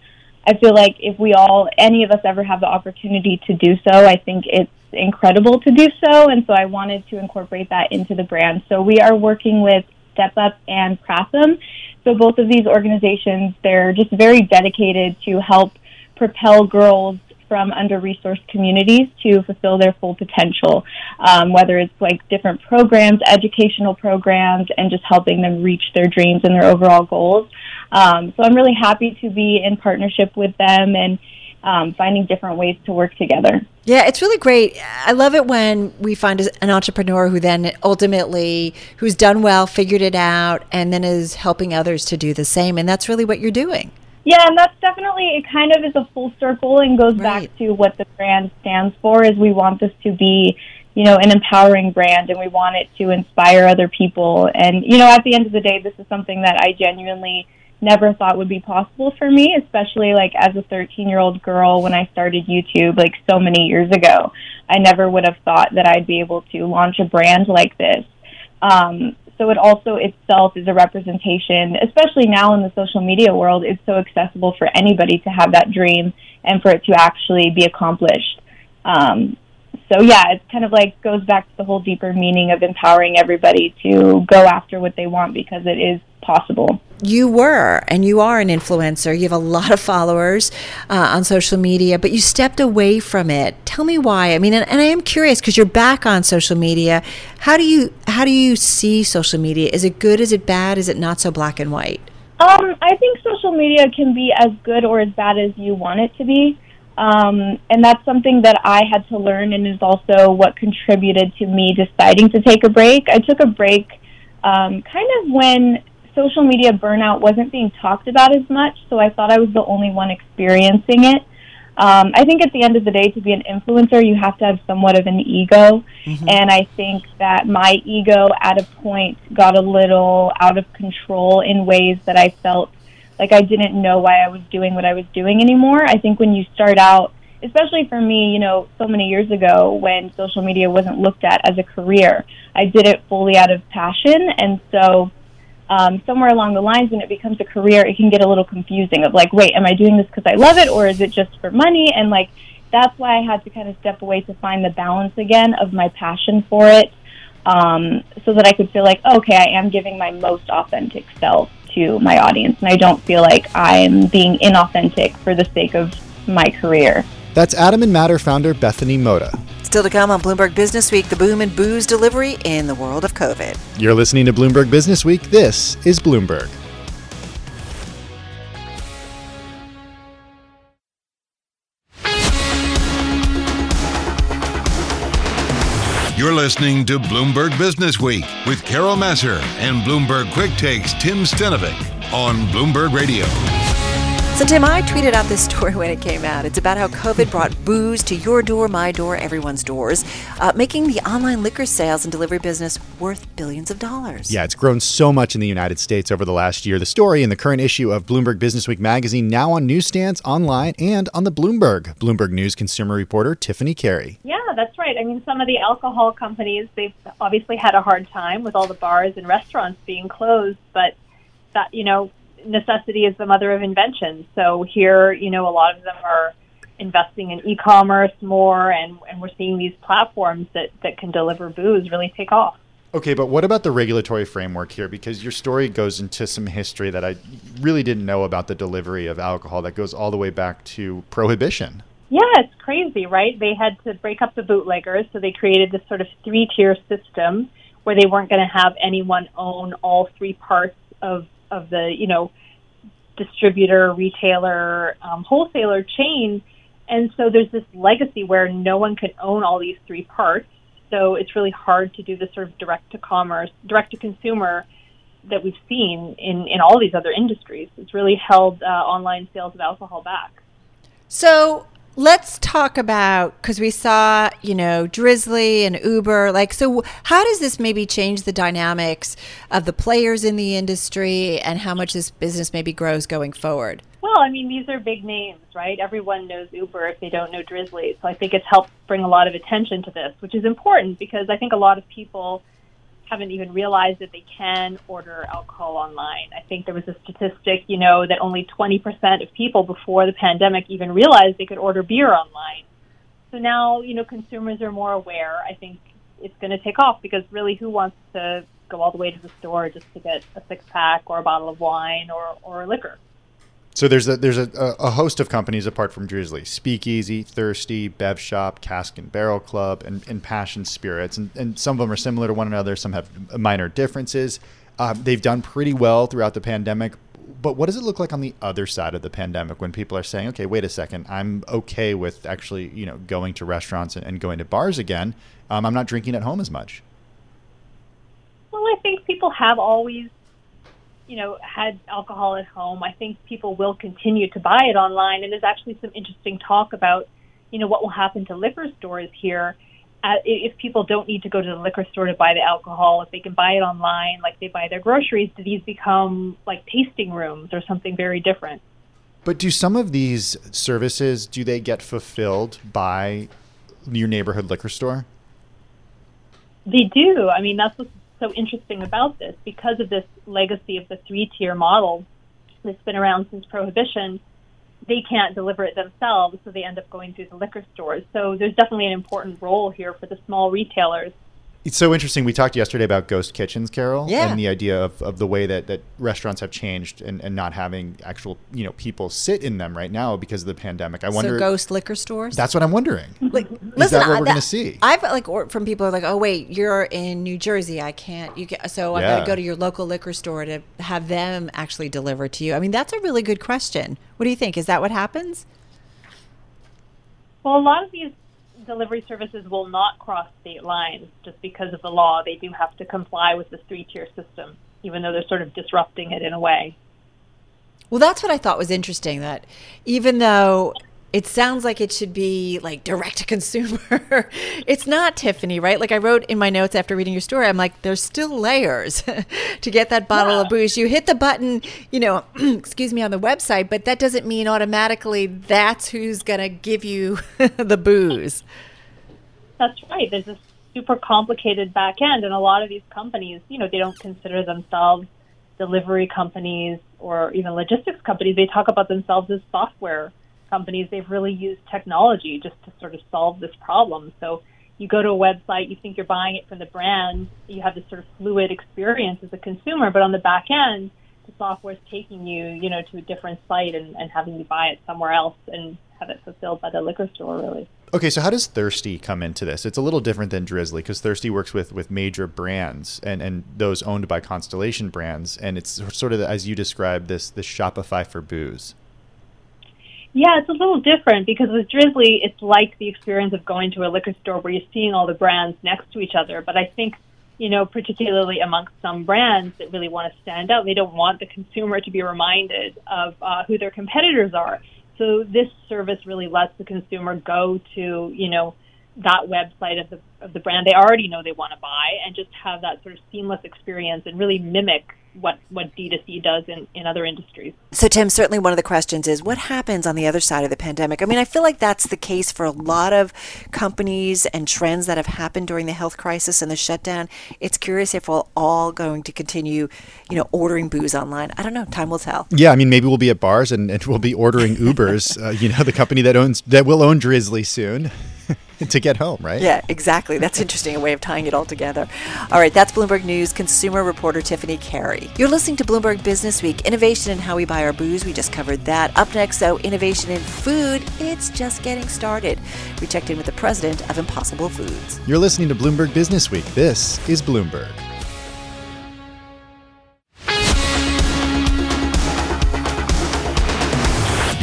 I feel like if we all, any of us ever have the opportunity to do so, I think it's incredible to do so. And so I wanted to incorporate that into the brand. So we are working with Step Up and Pratham. So both of these organizations, they're just very dedicated to help propel girls from under-resourced communities to fulfill their full potential, um, whether it's like different programs, educational programs, and just helping them reach their dreams and their overall goals. Um, so I'm really happy to be in partnership with them and um, finding different ways to work together. Yeah, it's really great. I love it when we find an entrepreneur who then ultimately, who's done well, figured it out, and then is helping others to do the same. And that's really what you're doing. Yeah, and that's definitely it. Kind of is a full circle and goes back to what the brand stands for. Is we want this to be, you know, an empowering brand, and we want it to inspire other people. And you know, at the end of the day, this is something that I genuinely never thought would be possible for me, especially like as a 13 year old girl when I started YouTube like so many years ago. I never would have thought that I'd be able to launch a brand like this. Um, so it also itself is a representation, especially now in the social media world, it's so accessible for anybody to have that dream and for it to actually be accomplished. Um, so yeah, it's kind of like goes back to the whole deeper meaning of empowering everybody to go after what they want because it is possible. You were and you are an influencer. You have a lot of followers uh, on social media, but you stepped away from it. Tell me why. I mean, and, and I am curious because you're back on social media. How do you how do you see social media? Is it good? Is it bad? Is it not so black and white? Um, I think social media can be as good or as bad as you want it to be. Um, and that's something that I had to learn and is also what contributed to me deciding to take a break. I took a break um, kind of when social media burnout wasn't being talked about as much, so I thought I was the only one experiencing it. Um, I think at the end of the day, to be an influencer, you have to have somewhat of an ego. Mm-hmm. And I think that my ego at a point got a little out of control in ways that I felt like I didn't know why I was doing what I was doing anymore. I think when you start out, especially for me, you know, so many years ago when social media wasn't looked at as a career, I did it fully out of passion. And so um, somewhere along the lines when it becomes a career, it can get a little confusing of like, wait, am I doing this because I love it or is it just for money? And like, that's why I had to kind of step away to find the balance again of my passion for it um, so that I could feel like, okay, I am giving my most authentic self to my audience and I don't feel like I'm being inauthentic for the sake of my career. That's Adam and Matter founder Bethany Mota. Still to come on Bloomberg Business Week, the boom in booze delivery in the world of COVID. You're listening to Bloomberg Business Week. This is Bloomberg. You're listening to Bloomberg Business Week with Carol Massar and Bloomberg Quick Takes Tim Stenovec on Bloomberg Radio. So, Tim, I tweeted out this [laughs] story when it came out. It's about how COVID brought booze to your door, my door, everyone's doors, uh, making the online liquor sales and delivery business worth billions of dollars. Yeah, it's grown so much in the United States over the last year. The story in the current issue of Bloomberg Businessweek magazine, now on newsstands, online, and on the Bloomberg. Bloomberg News consumer reporter Tiffany Kary. Yeah, that's right. I mean, some of the alcohol companies, they've obviously had a hard time with all the bars and restaurants being closed, but that, you know, necessity is the mother of invention. So here, you know, a lot of them are investing in e-commerce more, and, and we're seeing these platforms that, that can deliver booze really take off. Okay, but what about the regulatory framework here? Because your story goes into some history that I really didn't know about the delivery of alcohol that goes all the way back to prohibition. Yeah, it's crazy, right? They had to break up the bootleggers, so they created this sort of three tier system where they weren't going to have anyone own all three parts of of the you know distributor, retailer, um, wholesaler chain. And so there's this legacy where no one could own all these three parts. So it's really hard to do the sort of direct to commerce, direct to consumer that we've seen in, in all these other industries. It's really held uh, online sales of alcohol back. So let's talk about because we saw you know drizzly and uber like so how does this maybe change the dynamics of the players in the industry and how much this business maybe grows going forward? Well i mean these are big names right? Everyone knows uber if they don't know drizzly. So i think it's helped bring a lot of attention to this which is important because i think a lot of people haven't even realized that they can order alcohol online. I think there was a statistic, you know, that only 20% of people before the pandemic even realized they could order beer online. So now, you know, consumers are more aware. I think it's going to take off because really who wants to go all the way to the store just to get a six pack or a bottle of wine or, or liquor? So there's a there's a, a host of companies apart from Drizzly: Speakeasy, Thirsty, Bev Shop, Cask and Barrel Club, and, and Passion Spirits, and, and some of them are similar to one another. Some have minor differences. Uh, they've done pretty well throughout the pandemic. But what does it look like on the other side of the pandemic when people are saying, "Okay, wait a second, I'm okay with actually, you know, going to restaurants and, going to bars again. Um, I'm not drinking at home as much." Well, I think people have always you know, had alcohol at home. I think people will continue to buy it online. And there's actually some interesting talk about, you know, what will happen to liquor stores here uh, if people don't need to go to the liquor store to buy the alcohol. If they can buy it online, like they buy their groceries, do these become like tasting rooms or something very different? But do some of these services do they get fulfilled by your neighborhood liquor store? They do. I mean, that's what's so interesting about this because of this legacy of the three tier model that's been around since prohibition they can't deliver it themselves so they end up going through the liquor stores. So there's definitely an important role here for the small retailers It's so interesting. We talked yesterday about ghost kitchens, Carol, Yeah. and the idea of, of the way that, that restaurants have changed and, and not having actual you know people sit in them right now because of the pandemic. I wonder. so ghost liquor stores. That's what I'm wondering. like, Is listen, that what I- we're going to see? I've like or, from people are like, oh wait, you're in New Jersey. I can't. You can, so I got Yeah. to go to your local liquor store to have them actually deliver to you. I mean, that's a really good question. What do you think? Is that what happens? Well, a lot of these delivery services will not cross state lines just because of the law. They do have to comply with this three tier system, even though they're sort of disrupting it in a way. Well, that's what I thought was interesting. That even though it sounds like it should be like direct to consumer, [laughs] it's not Tiffany, right? Like I wrote in my notes after reading your story, I'm like, there's still layers [laughs] to get that bottle of booze. You hit the button, you know, [clears throat] excuse me, on the website, but that doesn't mean automatically that's who's going to give you [laughs] the booze. That's right. There's a super complicated back end, and a lot of these companies, you know, they don't consider themselves delivery companies or even logistics companies. They talk about themselves as software companies. They've really used technology just to sort of solve this problem. So you go to a website, you think you're buying it from the brand, you have this sort of fluid experience as a consumer, but on the back end, the software is taking you, you know, to a different site and, and having you buy it somewhere else and have it fulfilled by the liquor store, really. Okay, so how does Thirsty come into this? It's a little different than Drizzly because Thirsty works with with major brands and and those owned by Constellation brands, and it's sort of as you described this this Shopify for booze. Yeah, it's a little different because with Drizzly, it's like the experience of going to a liquor store where you're seeing all the brands next to each other. But I think, you know, particularly amongst some brands that really want to stand out, they don't want the consumer to be reminded of uh, who their competitors are. So this service really lets the consumer go to, you know, that website of the of the brand they already know they want to buy and just have that sort of seamless experience and really mimic what what D2C does in, in other industries. So, Tim, certainly one of the questions is what happens on the other side of the pandemic? I mean, I feel like that's the case for a lot of companies and trends that have happened during the health crisis and the shutdown. It's curious if we're all going to continue, you know, ordering booze online. I don't know. Time will tell. Yeah, I mean, maybe we'll be at bars and, and we'll be ordering Ubers. [laughs] uh, you know, the company that owns that will own Drizzly soon [laughs] to get home, right? Yeah, exactly. That's interesting, a way of tying it all together. All right, that's Bloomberg News consumer reporter Tiffany Kary. You're listening to Bloomberg Business Week, innovation in how we buy our booze. We just covered that. Up next, though, innovation in food. It's just getting started. We checked in with the president of Impossible Foods. You're listening to Bloomberg Business Week. This is Bloomberg.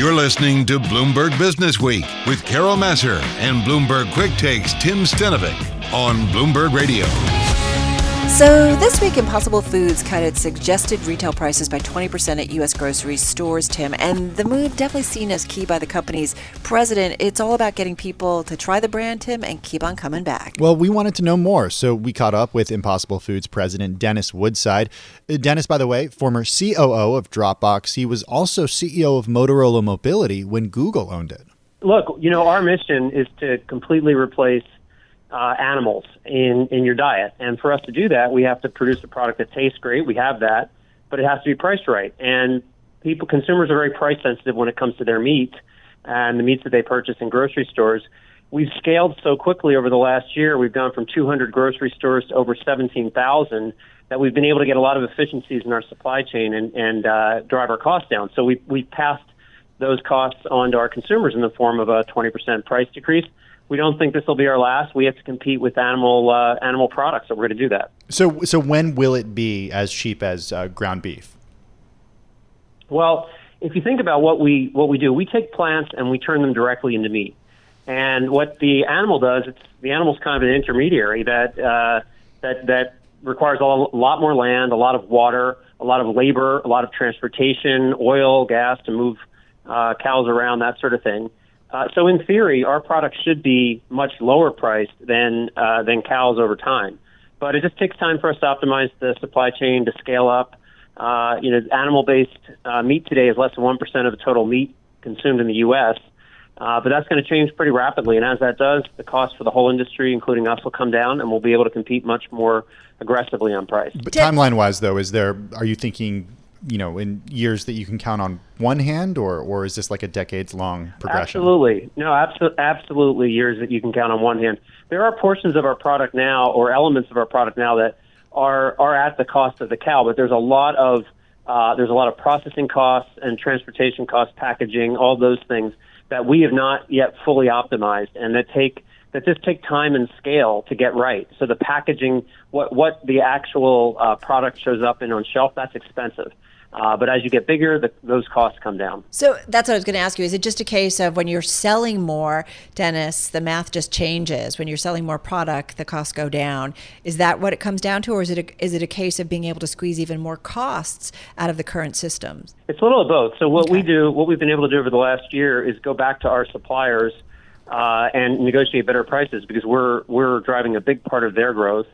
You're listening to Bloomberg Business Week with Carol Massar and Bloomberg Quick Takes Tim Stenovec on Bloomberg Radio. So, this week, Impossible Foods cut its suggested retail prices by 20% at U.S. grocery stores, Tim. And the move definitely seen as key by the company's president. It's all about getting people to try the brand, Tim, and keep on coming back. Well, we wanted to know more, so we caught up with Impossible Foods president Dennis Woodside. Uh, Dennis, by the way, former COO of Dropbox, he was also CEO of Motorola Mobility when Google owned it. Look, you know, our mission is to completely replace uh, animals in, in your diet. And for us to do that, we have to produce a product that tastes great. We have that, but it has to be priced right. And people, consumers are very price sensitive when it comes to their meat and the meats that they purchase in grocery stores. We've scaled so quickly over the last year. We've gone from 200 grocery stores to over 17,000 that we've been able to get a lot of efficiencies in our supply chain and, and uh, drive our costs down. So we, we passed those costs on to our consumers in the form of a 20% price decrease we don't think this will be our last. We have to compete with animal uh, animal products, so we're going to do that. So, so when will it be as cheap as uh, ground beef? Well, if you think about what we what we do, we take plants and we turn them directly into meat. And what the animal does, it's the animal's kind of an intermediary that uh, that that requires a lot more land, a lot of water, a lot of labor, a lot of transportation, oil, gas to move uh, cows around, that sort of thing. Uh, so in theory, our product should be much lower priced than uh, than cows over time. But it just takes time for us to optimize the supply chain to scale up. Uh, you know, animal-based uh, meat today is less than one percent of the total meat consumed in the U.S. Uh, but that's going to change pretty rapidly, and as that does, the cost for the whole industry, including us, will come down, and we'll be able to compete much more aggressively on price. But timeline-wise, though, is there? Are you thinking you know, in years that you can count on one hand, or or is this like a decades long progression? Absolutely, no, abso- absolutely years that you can count on one hand. There are portions of our product now, or elements of our product now that are are at the cost of the cow, but there's a lot of uh, there's a lot of processing costs and transportation costs, packaging, all those things that we have not yet fully optimized, and that take that just take time and scale to get right. So the packaging, what what the actual uh, product shows up in on shelf, that's expensive. Uh, but as you get bigger, the, those costs come down. So that's what I was going to ask you. Is it just a case of when you're selling more, Dennis, the math just changes? When you're selling more product, the costs go down. Is that what it comes down to, or is it a, is it a case of being able to squeeze even more costs out of the current systems? It's a little of both. So what okay. we do, what we've been able to do over the last year, is go back to our suppliers uh, and negotiate better prices because we're we're driving a big part of their growth.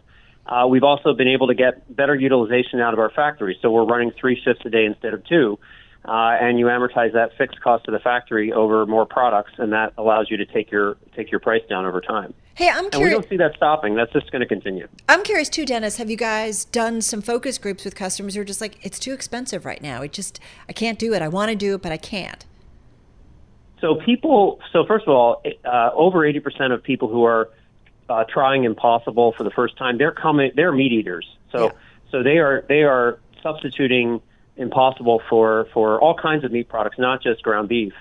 Uh, we've also been able to get better utilization out of our factory, so we're running three shifts a day instead of two. Uh, and you amortize that fixed cost of the factory over more products, and that allows you to take your take your price down over time. Hey, I'm curious. And we don't see that stopping. That's just going to continue. I'm curious too, Dennis. Have you guys done some focus groups with customers who are just like, it's too expensive right now. It just, I can't do it. I want to do it, but I can't. So people, so first of all, uh, over 80% of people who are uh, trying Impossible for the first time, they're coming, they're meat eaters. So, yeah. so they are they are substituting Impossible for for all kinds of meat products, not just ground beef.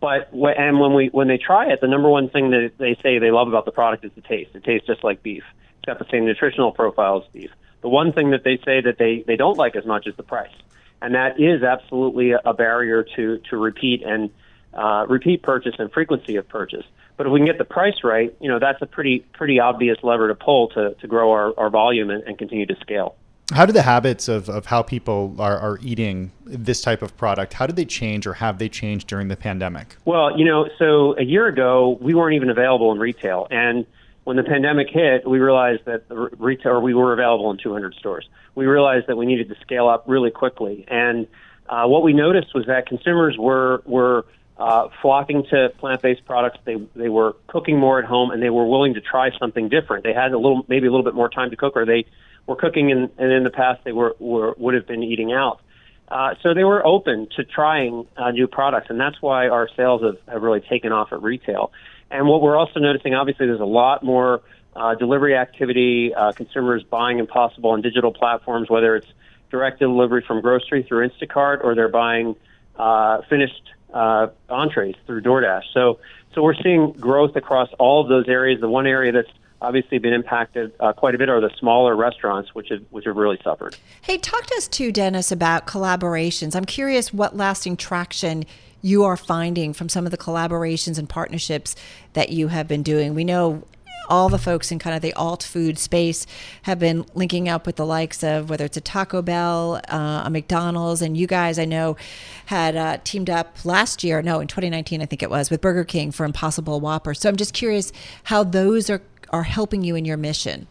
But and when we when they try it, the number one thing that they say they love about the product is the taste. It tastes just like beef. It's got the same nutritional profile as beef. The one thing that they say that they they don't like as much is the price, and that is absolutely a, a barrier to to repeat and uh, repeat purchase and frequency of purchase. But if we can get the price right, you know, that's a pretty pretty obvious lever to pull to, to grow our, our volume and, and continue to scale. How do the habits of, of how people are, are eating this type of product, how did they change or have they changed during the pandemic? Well, you know, so a year ago, we weren't even available in retail. And when the pandemic hit, we realized that the retail, or we were available in 200 stores. We realized that we needed to scale up really quickly. And uh, what we noticed was that consumers were, were uh, flocking to plant-based products. They they were cooking more at home, and they were willing to try something different. They had a little, maybe a little bit more time to cook, or they were cooking, in, and in the past they were, were would have been eating out. Uh, so they were open to trying uh, new products, and that's why our sales have, have really taken off at retail. And what we're also noticing, obviously, there's a lot more uh, delivery activity, uh, consumers buying Impossible on digital platforms, whether it's direct delivery from grocery through Instacart or they're buying uh, finished uh, entrees through DoorDash. So, so we're seeing growth across all of those areas. The one area that's obviously been impacted uh, quite a bit are the smaller restaurants, which have which have really suffered. Hey, talk to us too, Dennis, about collaborations. I'm curious what lasting traction you are finding from some of the collaborations and partnerships that you have been doing. We know all the folks in kind of the alt food space have been linking up with the likes of whether it's a Taco Bell, uh, a McDonald's, and you guys I know had uh, teamed up last year, no, in 2019 I think it was, with Burger King for Impossible Whopper. So I'm just curious how those are are helping you in your mission.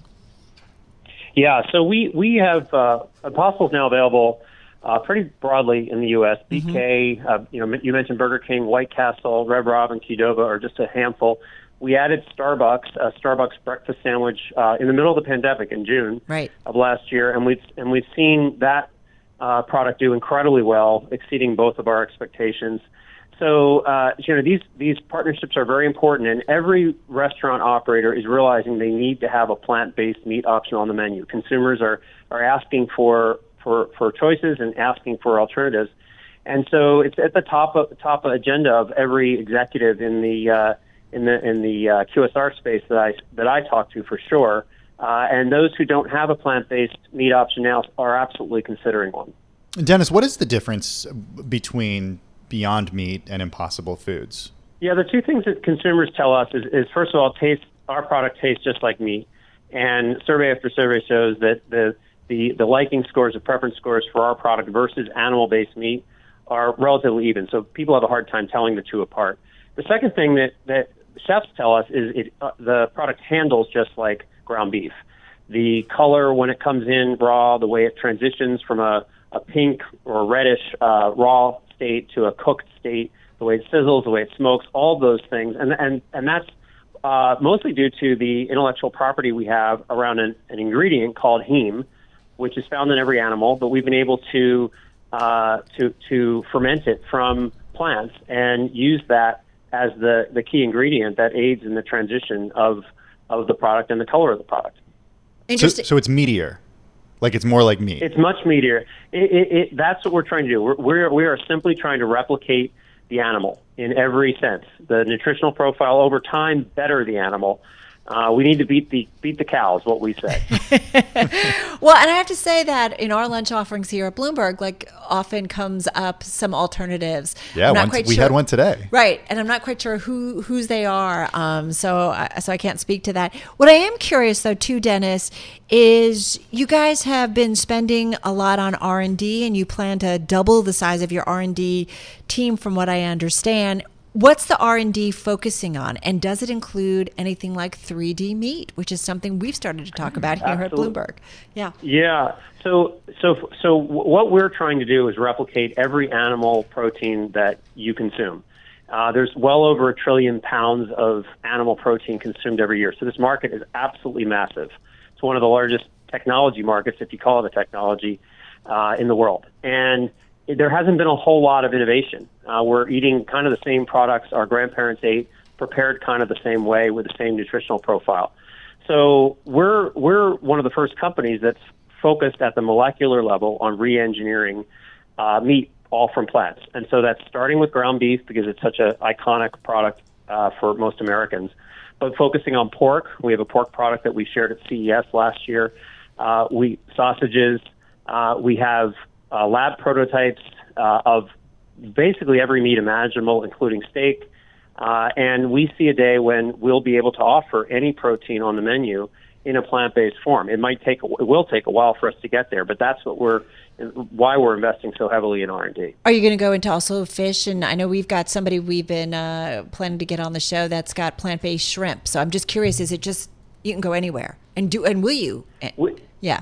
Yeah, so we we have uh, Impossible is now available. Uh, pretty broadly in the U.S. BK, mm-hmm. uh, you know, you mentioned Burger King, White Castle, Red Robin, Qdoba are just a handful we added Starbucks, a Starbucks breakfast sandwich, uh, in the middle of the pandemic in June right. of last year, and we've and we've seen that uh, product do incredibly well, exceeding both of our expectations. So uh, you know these these partnerships are very important, and every restaurant operator is realizing they need to have a plant-based meat option on the menu. Consumers are are asking for for for choices and asking for alternatives, and so it's at the top of top of agenda of every executive in the uh, in the in the uh, QSR space that I that I talk to for sure. Uh, and those who don't have a plant-based meat option now are absolutely considering one. Dennis, what is the difference between Beyond Meat and Impossible Foods? Yeah, the two things that consumers tell us is, is first of all, taste our product tastes just like meat, and survey after survey shows that the the, the liking scores, the preference scores for our product versus animal-based meat are relatively even. So people have a hard time telling the two apart. The second thing that, that chefs tell us is it, uh, the product handles just like ground beef. The color when it comes in raw, the way it transitions from a, a pink or reddish uh, raw state to a cooked state, the way it sizzles, the way it smokes, all those things, and and and that's uh, mostly due to the intellectual property we have around an, an ingredient called heme, which is found in every animal, but we've been able to uh, to to ferment it from plants and use that as the, the key ingredient that aids in the transition of of the product and the color of the product. So, so it's meatier, like it's more like meat. It's much meatier. It, it, it, that's what we're trying to do. We're, we're we are simply trying to replicate the animal in every sense. The nutritional profile over time, better the animal. Uh, we need to beat the beat the cows. What we say. [laughs] well, and I have to say that in our lunch offerings here at Bloomberg, like often comes up some alternatives. Yeah, one, we sure. had one today. Right, and I'm not quite sure who whose they are. Um, so I, so I can't speak to that. What I am curious though, too, Dennis, is you guys have been spending a lot on R and D, and you plan to double the size of your R and D team, from what I understand what's the r&d focusing on? And does it include anything like 3d meat which is something we've started to talk about here Absolutely. at bloomberg? Yeah. Yeah. So so so what we're trying to do is replicate every animal protein that you consume. Uh, there's well over a trillion pounds of animal protein consumed every year. So this market is absolutely massive. It's one of the largest technology markets if you call it a technology uh, in the world. And there hasn't been a whole lot of innovation. Uh, we're eating kind of the same products our grandparents ate, prepared kind of the same way with the same nutritional profile. So we're we're one of the first companies that's focused at the molecular level on re-engineering uh, meat all from plants, and so that's starting with ground beef because it's such an iconic product uh, for most Americans. But focusing on pork, we have a pork product that we shared at CES last year. Uh, we sausages. Uh, we have uh, lab prototypes uh, of basically every meat imaginable, including steak. Uh, and we see a day when we'll be able to offer any protein on the menu in a plant-based form. It might take, it will take a while for us to get there, but that's what we're, why we're investing so heavily in R&D. Are you going to go into also fish? And I know we've got somebody we've been uh, planning to get on the show that's got plant-based shrimp. So I'm just curious: is it just you can go anywhere and do? And will you? We, yeah.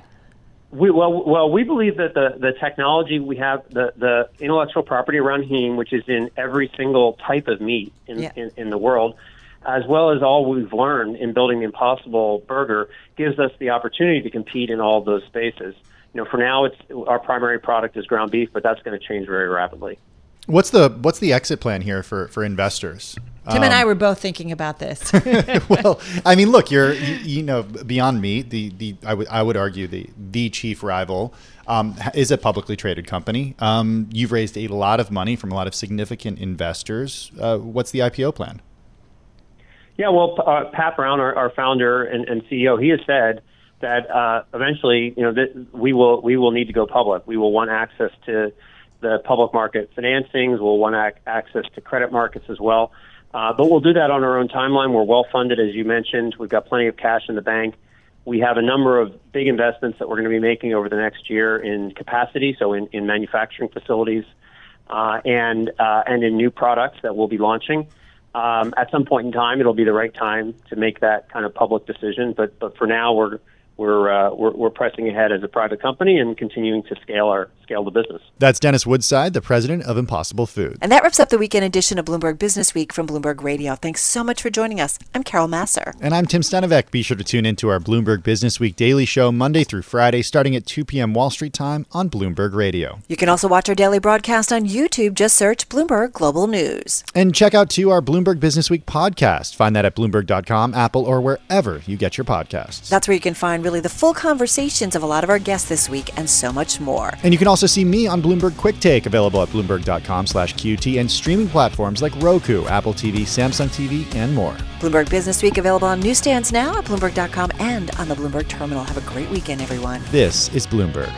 We, well, well, we believe that the, the technology we have, the, the intellectual property around heme, which is in every single type of meat in, yeah. in, in the world, as well as all we've learned in building the Impossible Burger, gives us the opportunity to compete in all those spaces. You know, for now, it's our primary product is ground beef, but that's going to change very rapidly. What's the what's the exit plan here for for investors? Tim um, and I um, were both thinking about this. [laughs] [laughs] well, I mean, look, you're you, you, know Beyond Meat. the the I would I would argue the the chief rival um, is a publicly traded company. Um, you've raised a lot of money from a lot of significant investors. Uh, what's the IPO plan? Yeah, well, uh, Pat Brown, our, our founder and, and, CEO, he has said that uh, eventually, you know, that we will we will need to go public. We will want access to the public market financings. We'll want ac- access to credit markets as well. Uh, but we'll do that on our own timeline. We're well funded, as you mentioned. We've got plenty of cash in the bank. We have a number of big investments that we're going to be making over the next year in capacity, so in, in manufacturing facilities, uh, and uh, and in new products that we'll be launching. Um, at some point in time, it'll be the right time to make that kind of public decision. But but for now, we're we're, uh, we're, we're pressing ahead as a private company and continuing to scale our scale the business. That's Dennis Woodside, the president of Impossible Food. And that wraps up the weekend edition of Bloomberg Business Week from Bloomberg Radio. Thanks so much for joining us. I'm Carol Massar. And I'm Tim Stenovec. Be sure to tune into our Bloomberg Business Week daily show Monday through Friday, starting at 2 p.m. Wall Street time on Bloomberg Radio. You can also watch our daily broadcast on YouTube. Just search Bloomberg Global News. And check out too our Bloomberg Business Week podcast. Find that at Bloomberg.com, Apple, or wherever you get your podcasts. That's where you can find really the full conversations of a lot of our guests this week and so much more. And you can also see me on Bloomberg Quick Take, available at bloomberg.com slash QT and streaming platforms like Roku, Apple TV, Samsung TV, and more. Bloomberg Business Week available on newsstands now at bloomberg.com and on the Bloomberg Terminal. Have a great weekend, everyone. This is Bloomberg.